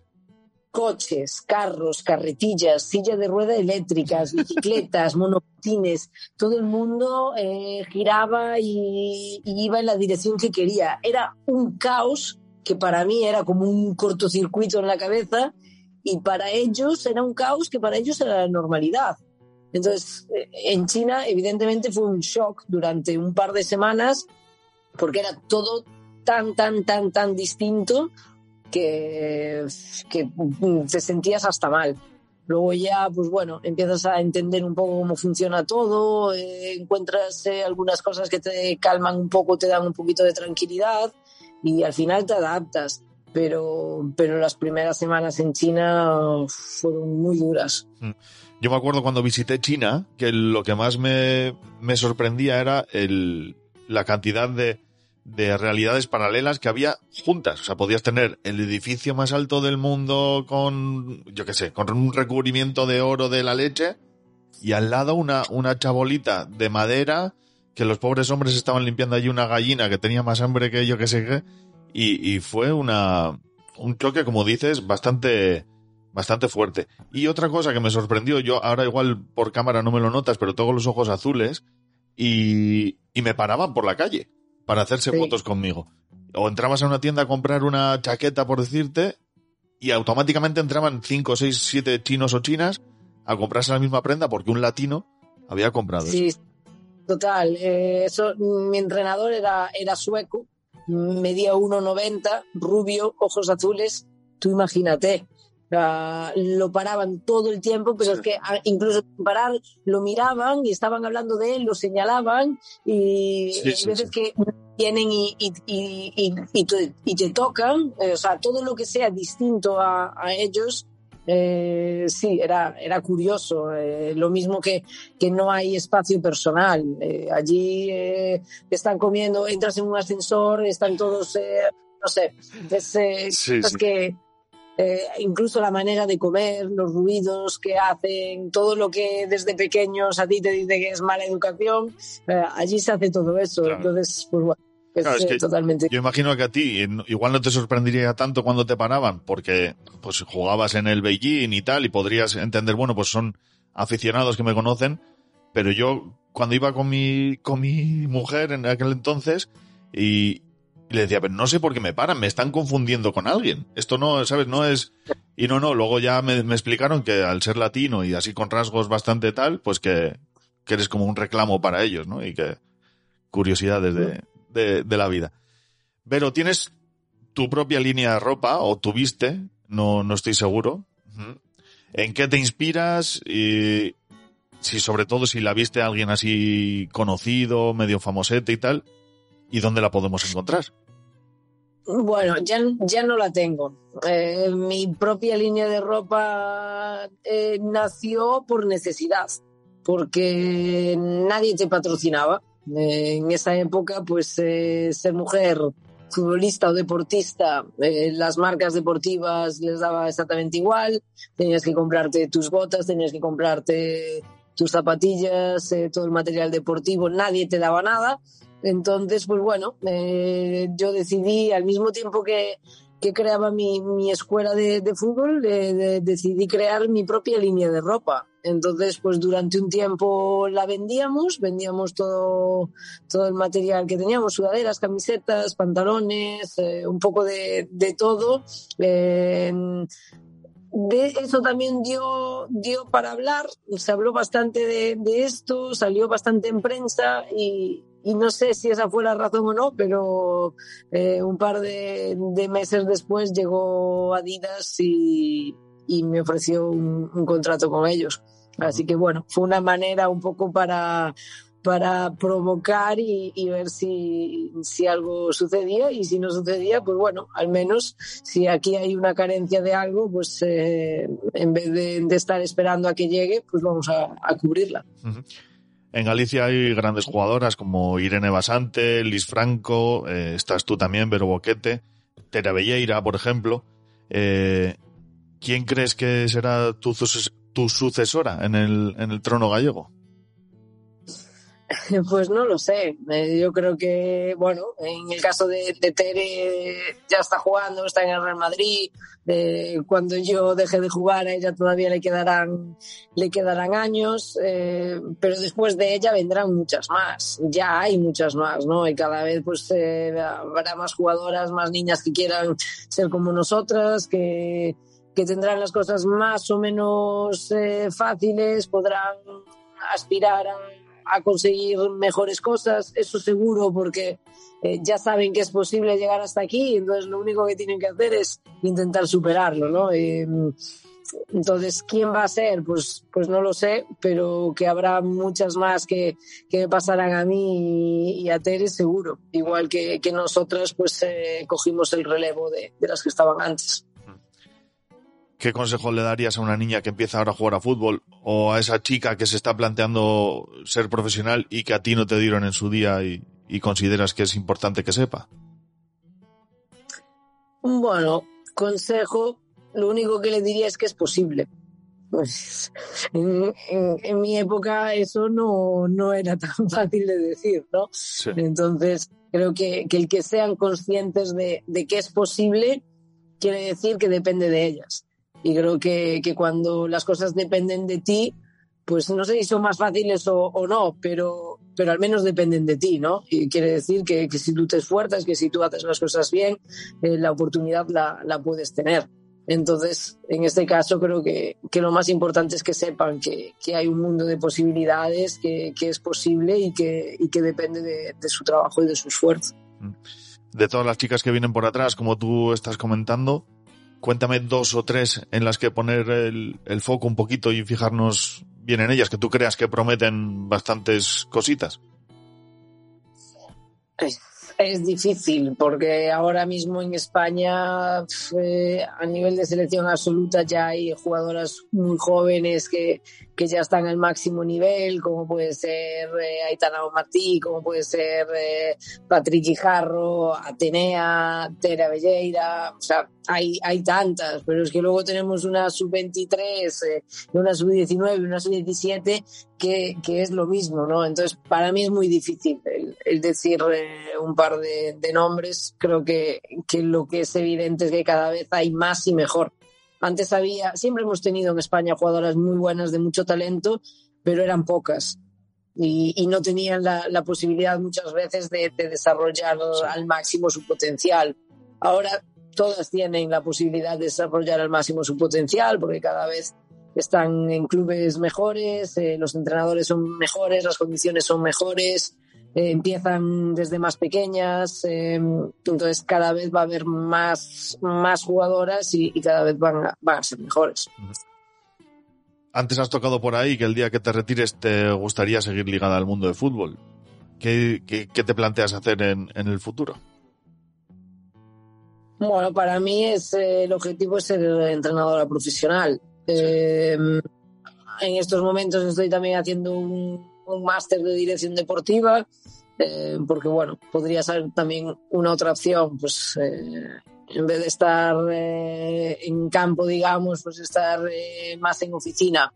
Coches, carros, carretillas, sillas de rueda eléctricas, bicicletas, monopatines, todo el mundo eh, giraba y, y iba en la dirección que quería. Era un caos que para mí era como un cortocircuito en la cabeza y para ellos era un caos que para ellos era la normalidad. Entonces, eh, en China evidentemente fue un shock durante un par de semanas porque era todo tan, tan, tan, tan distinto que, que te sentías hasta mal. Luego ya, pues bueno, empiezas a entender un poco cómo funciona todo, eh, encuentras eh, algunas cosas que te calman un poco, te dan un poquito de tranquilidad y al final te adaptas. Pero, pero las primeras semanas en China fueron muy duras. Yo me acuerdo cuando visité China que lo que más me, me sorprendía era el, la cantidad de, de realidades paralelas que había juntas. O sea, podías tener el edificio más alto del mundo con, yo qué sé, con un recubrimiento de oro de la leche y al lado una, una chabolita de madera que los pobres hombres estaban limpiando allí una gallina que tenía más hambre que yo que sé qué. Y, fue una, un choque, como dices, bastante, bastante fuerte. Y otra cosa que me sorprendió, yo ahora igual por cámara no me lo notas, pero tengo los ojos azules y, y me paraban por la calle para hacerse Sí. fotos conmigo. O entrabas a una tienda a comprar una chaqueta, por decirte, y automáticamente entraban 5, 6, 7 chinos o chinas a comprarse la misma prenda porque un latino había comprado eso. Sí, total. eh, eso, mi entrenador era, era sueco, medía 1,90, rubio, ojos azules. Tú imagínate. Ah, lo paraban todo el tiempo, pero Sí. es que ah, incluso parar lo miraban y estaban hablando de él, lo señalaban y Sí, sí, veces que vienen y, y, y, y, te, y te tocan, eh, o sea, todo lo que sea distinto a, a ellos, eh, sí, era, era curioso. eh, lo mismo que, que no hay espacio personal. Eh, allí eh, están comiendo, entras en un ascensor, están todos, eh, no sé, es, es que eh, incluso la manera de comer, los ruidos que hacen, todo lo que desde pequeños a ti te dice que es mala educación, eh, allí se hace todo eso. Claro. Entonces, pues bueno, es, Claro, es eh, que totalmente. Yo imagino que a ti igual no te sorprendería tanto cuando te paraban, porque pues jugabas en el Beijing y tal, y podrías entender, bueno, pues son aficionados que me conocen, pero yo cuando iba con mi, con mi mujer en aquel entonces, y, y le decía, pero no sé por qué me paran, me están confundiendo con alguien. Esto no, ¿sabes? No es... Y no, no, luego ya me, explicaron que al ser latino y así con rasgos bastante tal, pues que, eres como un reclamo para ellos, ¿no? Y que curiosidades de, de, la vida. Pero tienes tu propia línea de ropa, o tuviste, no, no estoy seguro. ¿En qué te inspiras? Y si sobre todo si la viste a alguien así conocido, medio famosete y tal, ¿y dónde la podemos encontrar? Bueno, ya, ya no la tengo. Eh, mi propia línea de ropa eh, nació por necesidad, porque nadie te patrocinaba. Eh, en esa época, pues ser mujer, futbolista o deportista, las marcas deportivas les daba exactamente igual. Tenías que comprarte tus botas, tenías que comprarte tus zapatillas, todo el material deportivo, nadie te daba nada. Entonces, pues bueno, eh, yo decidí al mismo tiempo que, que creaba mi, mi escuela de, fútbol, de- decidí crear mi propia línea de ropa. Entonces, pues durante un tiempo la vendíamos, vendíamos todo, todo el material que teníamos, sudaderas, camisetas, pantalones, eh, un poco de, de todo. De eso también dio, dio para hablar, se habló bastante de esto, salió bastante en prensa y, y, no sé si esa fue la razón o no, pero eh, un par de, de, meses después llegó Adidas y, y me ofreció un, un, contrato con ellos. Así que bueno, fue una manera un poco para para provocar y, y ver si, si, algo sucedía y si no sucedía, pues bueno, al menos si aquí hay una carencia de algo, pues eh, en vez de, de, estar esperando a que llegue, pues vamos a, a cubrirla. Uh -huh. En Galicia hay grandes jugadoras como Irene Basante, Liz Franco, eh, estás tú también, Vero Boquete, Tera por ejemplo. Eh, ¿Quién crees que será tu, tu sucesora en el, en el trono gallego? Pues no lo sé. Eh, yo creo que, bueno, en el caso de, Tere ya está jugando, está en el Real Madrid. Cuando yo deje de jugar a ella todavía le quedarán, le quedarán años, eh, pero después de ella vendrán muchas más. Ya hay muchas más, ¿no? Y cada vez pues eh, habrá más jugadoras, más niñas que quieran ser como nosotras, que, que tendrán las cosas más o menos eh, fáciles, podrán aspirar a a conseguir mejores cosas, eso seguro, porque eh, ya saben que es posible llegar hasta aquí, entonces lo único que tienen que hacer es intentar superarlo, ¿no? Eh, entonces, ¿quién va a ser? Pues, pues no lo sé, pero que habrá muchas más que, que pasarán a mí y, y a Tere seguro, igual que, que nosotras pues eh, cogimos el relevo de, de las que estaban antes. ¿Qué consejo le darías a una niña que empieza ahora a jugar a fútbol o a esa chica que se está planteando ser profesional y que a ti no te dieron en su día y, y consideras que es importante que sepa? Bueno, consejo, lo único que le diría es que es posible. Pues en, en, en mi época eso no, no, era tan fácil de decir, ¿no? Sí. Entonces, creo que, que, el que sean conscientes de, de que es posible quiere decir que depende de ellas y creo que, que, cuando las cosas dependen de ti, pues no sé si son más fáciles o, o, no, pero, pero al menos dependen de ti, ¿no? Y quiere decir que, que si tú te esfuerzas, que si tú haces las cosas bien, eh, la oportunidad la, la, puedes tener. Entonces, en este caso, creo que, que lo más importante es que sepan que, que hay un mundo de posibilidades, que, es posible y que, y que depende de, de su trabajo y de su esfuerzo. De todas las chicas que vienen por atrás, como tú estás comentando, cuéntame dos o tres en las que poner el, foco un poquito y fijarnos bien en ellas, que tú creas que prometen bastantes cositas. Es, es difícil, porque ahora mismo en España, eh, a nivel de selección absoluta, ya hay jugadoras muy jóvenes que, que ya están al máximo nivel, como puede ser eh, Aitana Martí, como puede ser eh, Patrick Guijarro, Atenea, Tera Belleira, o sea, hay, hay tantas, pero es que luego tenemos una sub-23, eh, una sub-19 y una sub-17 que, que, es lo mismo, ¿no? Entonces, para mí es muy difícil el, el decir eh, un par de, de nombres. Creo que, que lo que es evidente es que cada vez hay más y mejor. Antes había, siempre hemos tenido en España jugadoras muy buenas de mucho talento, pero eran pocas. Y, y no tenían la, la, posibilidad muchas veces de, de desarrollar sí. al máximo su potencial. Ahora todas tienen la posibilidad de desarrollar al máximo su potencial porque cada vez están en clubes mejores, eh, los entrenadores son mejores, las condiciones son mejores, eh, empiezan desde más pequeñas, eh, entonces cada vez va a haber más, más jugadoras y, y cada vez van a, van a, ser mejores. Antes has tocado por ahí que el día que te retires te gustaría seguir ligada al mundo del fútbol. ¿Qué, qué, qué te planteas hacer en, en, el futuro? Bueno, para mí es, eh, el objetivo es ser entrenadora profesional. En estos momentos estoy también haciendo un, un máster de dirección deportiva, eh, porque bueno, podría ser también una otra opción, pues eh, en vez de estar eh, en campo, digamos, pues estar más en oficina.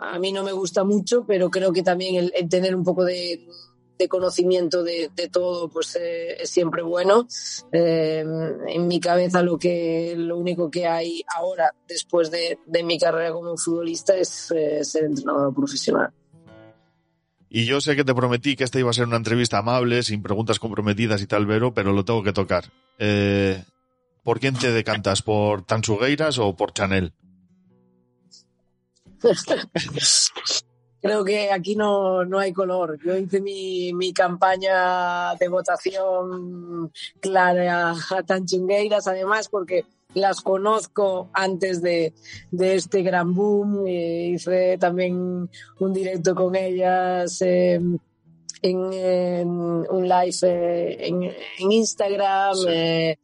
A mí no me gusta mucho, pero creo que también el, el tener un poco de, de conocimiento de, de, todo pues eh, es siempre bueno eh, en mi cabeza lo que lo único que hay ahora después de, de mi carrera como futbolista es eh, ser entrenador profesional y yo sé que te prometí que esta iba a ser una entrevista amable, sin preguntas comprometidas y tal, Vero, pero lo tengo que tocar. Eh, ¿Por quién te decantas? ¿Por Tansugueiras o por Chanel? Creo que aquí no, no hay color. Yo hice mi, mi campaña de votación clara a Tanchungueiras, además, porque las conozco antes de, de este gran boom. Eh, hice también un directo con ellas. Eh, en, en, un live eh, en, en, Instagram. Sí. Eh,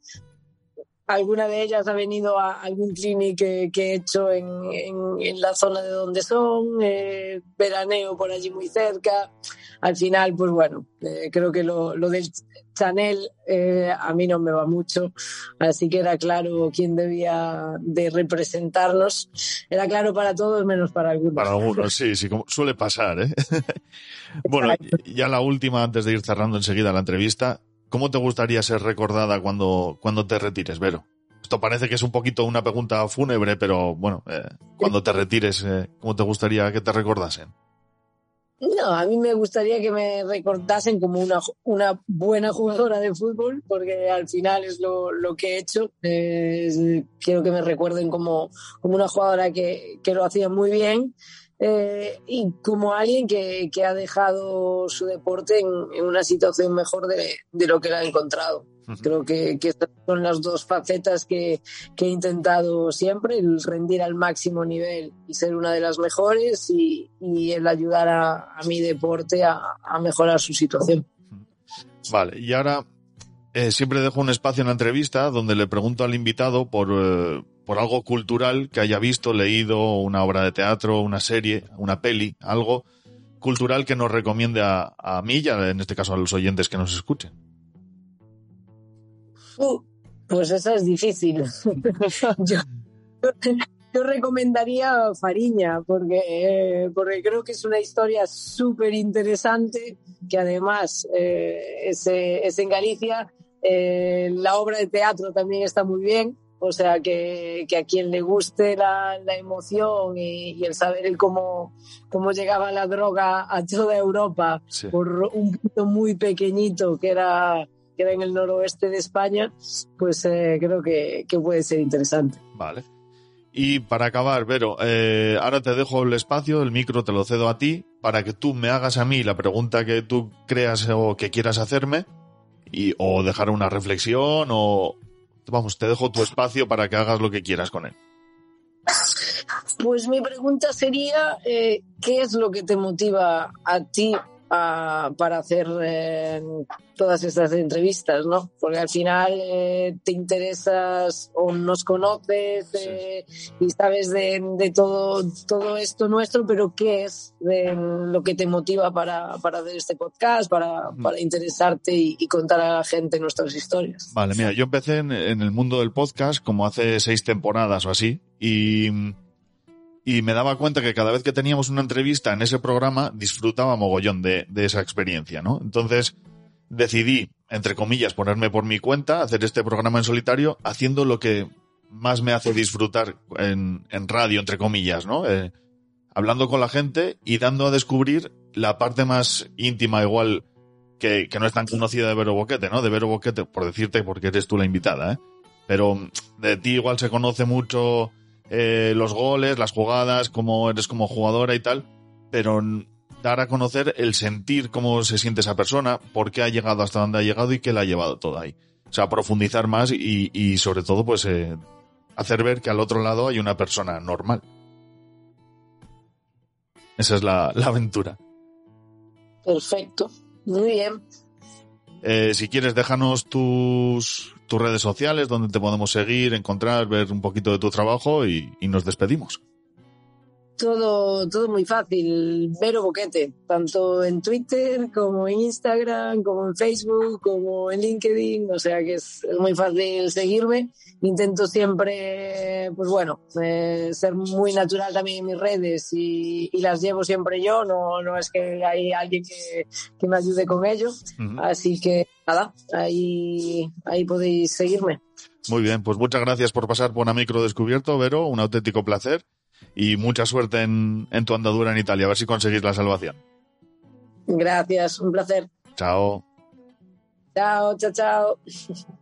alguna de ellas ha venido a algún clinic que, que he hecho en, en, en, la zona de donde son, eh, veraneo por allí muy cerca. Al final, pues bueno, eh, creo que lo, lo del Chanel eh, a mí no me va mucho, así que era claro quién debía de representarnos. Era claro para todos menos para algunos. Para algunos, sí, sí, como suele pasar. ¿eh? bueno, ya la última, antes de ir cerrando enseguida la entrevista, ¿Cómo te gustaría ser recordada cuando, cuando te retires, Vero? Esto parece que es un poquito una pregunta fúnebre, pero bueno, eh, cuando te retires, eh, ¿cómo te gustaría que te recordasen? No, a mí me gustaría que me recordasen como una, una buena jugadora de fútbol, porque al final es lo, lo que he hecho. Eh, quiero que me recuerden como, como una jugadora que, que lo hacía muy bien eh, y como alguien que, que, ha dejado su deporte en, en una situación mejor de, de, lo que la ha encontrado. Uh -huh. Creo que, que, estas son las dos facetas que, que, he intentado siempre, el rendir al máximo nivel y ser una de las mejores y, y el ayudar a, a mi deporte a, a, mejorar su situación. Vale, y ahora eh, siempre dejo un espacio en la entrevista donde le pregunto al invitado por, eh, por algo cultural que haya visto, leído, una obra de teatro, una serie, una peli, algo cultural que nos recomiende a, mí y a, en este caso a los oyentes que nos escuchen. Uh, pues esa es difícil. yo, yo, recomendaría Fariña porque, eh, porque creo que es una historia súper interesante que además eh, es, es, en Galicia. Eh, la obra de teatro también está muy bien o sea, que, que, a quien le guste la, la emoción y, y, el saber el cómo, cómo llegaba la droga a toda Europa sí. por un punto muy pequeñito que era, que era en el noroeste de España, pues eh, creo que, que, puede ser interesante. Vale. Y para acabar, Vero, eh, ahora te dejo el espacio, el micro te lo cedo a ti, para que tú me hagas a mí la pregunta que tú creas o que quieras hacerme, y, o dejar una reflexión, o, vamos, te dejo tu espacio para que hagas lo que quieras con él. Pues mi pregunta sería, eh, ¿qué es lo que te motiva a ti a, para hacer eh, todas estas entrevistas, ¿no? Porque al final eh, te interesas o nos conoces eh, sí. y sabes de, de, todo, todo esto nuestro, pero ¿qué es de lo que te motiva para, para hacer este podcast, para, mm. para interesarte y, y, contar a la gente nuestras historias? Vale, mira, yo empecé en, en el mundo del podcast como hace seis temporadas o así y y me daba cuenta que cada vez que teníamos una entrevista en ese programa disfrutaba mogollón de, de, esa experiencia, ¿no? Entonces decidí, entre comillas, ponerme por mi cuenta, hacer este programa en solitario, haciendo lo que más me hace disfrutar en, en radio, entre comillas, ¿no? Eh, hablando con la gente y dando a descubrir la parte más íntima igual que, que no es tan conocida de Vero Boquete, ¿no? De Vero Boquete, por decirte, porque eres tú la invitada, ¿eh? Pero de ti igual se conoce mucho eh, los goles, las jugadas, cómo eres como jugadora y tal, pero dar a conocer el sentir cómo se siente esa persona, por qué ha llegado hasta donde ha llegado y qué la ha llevado todo ahí. O sea, profundizar más y, y sobre todo, pues, eh, hacer ver que al otro lado hay una persona normal. Esa es la, la aventura. Perfecto. Muy bien. Eh, si quieres, déjanos tus, tus redes sociales, donde te podemos seguir, encontrar, ver un poquito de tu trabajo y, y nos despedimos. Todo, todo muy fácil, Vero Boquete, tanto en Twitter como en Instagram, como en Facebook, como en LinkedIn, o sea que es, es muy fácil seguirme. Intento siempre, pues bueno, eh, ser muy natural también en mis redes y, y, las llevo siempre yo, no, no es que hay alguien que, que me ayude con ello. Uh -huh. Así que nada, ahí, ahí podéis seguirme. Muy bien, pues muchas gracias por pasar por una micro descubierto, Vero, un auténtico placer y mucha suerte en, en, tu andadura en Italia, a ver si conseguís la salvación. Gracias, un placer. Chao. Chao, chao, chao.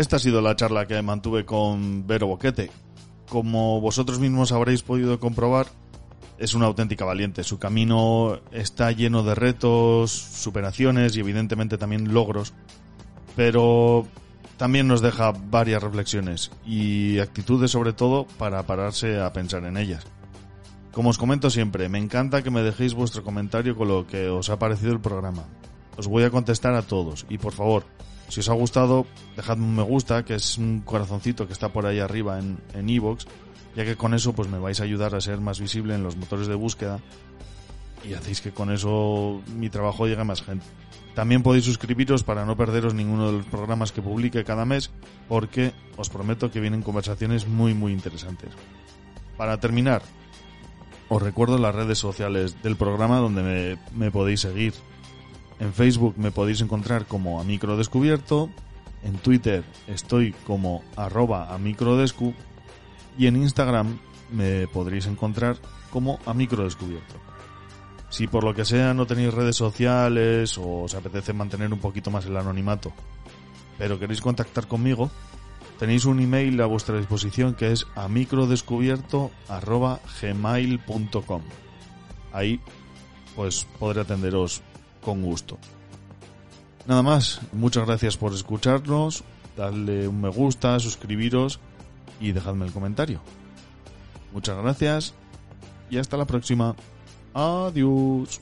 Esta ha sido la charla que mantuve con Vero Boquete. Como vosotros mismos habréis podido comprobar, es una auténtica valiente. Su camino está lleno de retos, superaciones y evidentemente también logros, pero también nos deja varias reflexiones y actitudes sobre todo para pararse a pensar en ellas. Como os comento siempre, me encanta que me dejéis vuestro comentario con lo que os ha parecido el programa. Os voy a contestar a todos y por favor, si os ha gustado, dejadme un me gusta, que es un corazoncito que está por ahí arriba en en iVoox, ya que con eso pues me vais a ayudar a ser más visible en los motores de búsqueda y hacéis que con eso mi trabajo llegue a más gente. También podéis suscribiros para no perderos ninguno de los programas que publique cada mes, porque os prometo que vienen conversaciones muy muy interesantes. Para terminar, os recuerdo las redes sociales del programa donde me podéis seguir. En Facebook me podéis encontrar como a micro descubierto, en Twitter estoy como arroba a y en Instagram me podréis encontrar como a micro descubierto. Si por lo que sea no tenéis redes sociales o os apetece mantener un poquito más el anonimato, pero queréis contactar conmigo, tenéis un email a vuestra disposición que es a microdescubierto@gmail.com. Ahí pues podré atenderos con gusto. Nada más, muchas gracias por escucharnos, dadle un me gusta, suscribiros y dejadme el comentario. Muchas gracias y hasta la próxima. Adiós.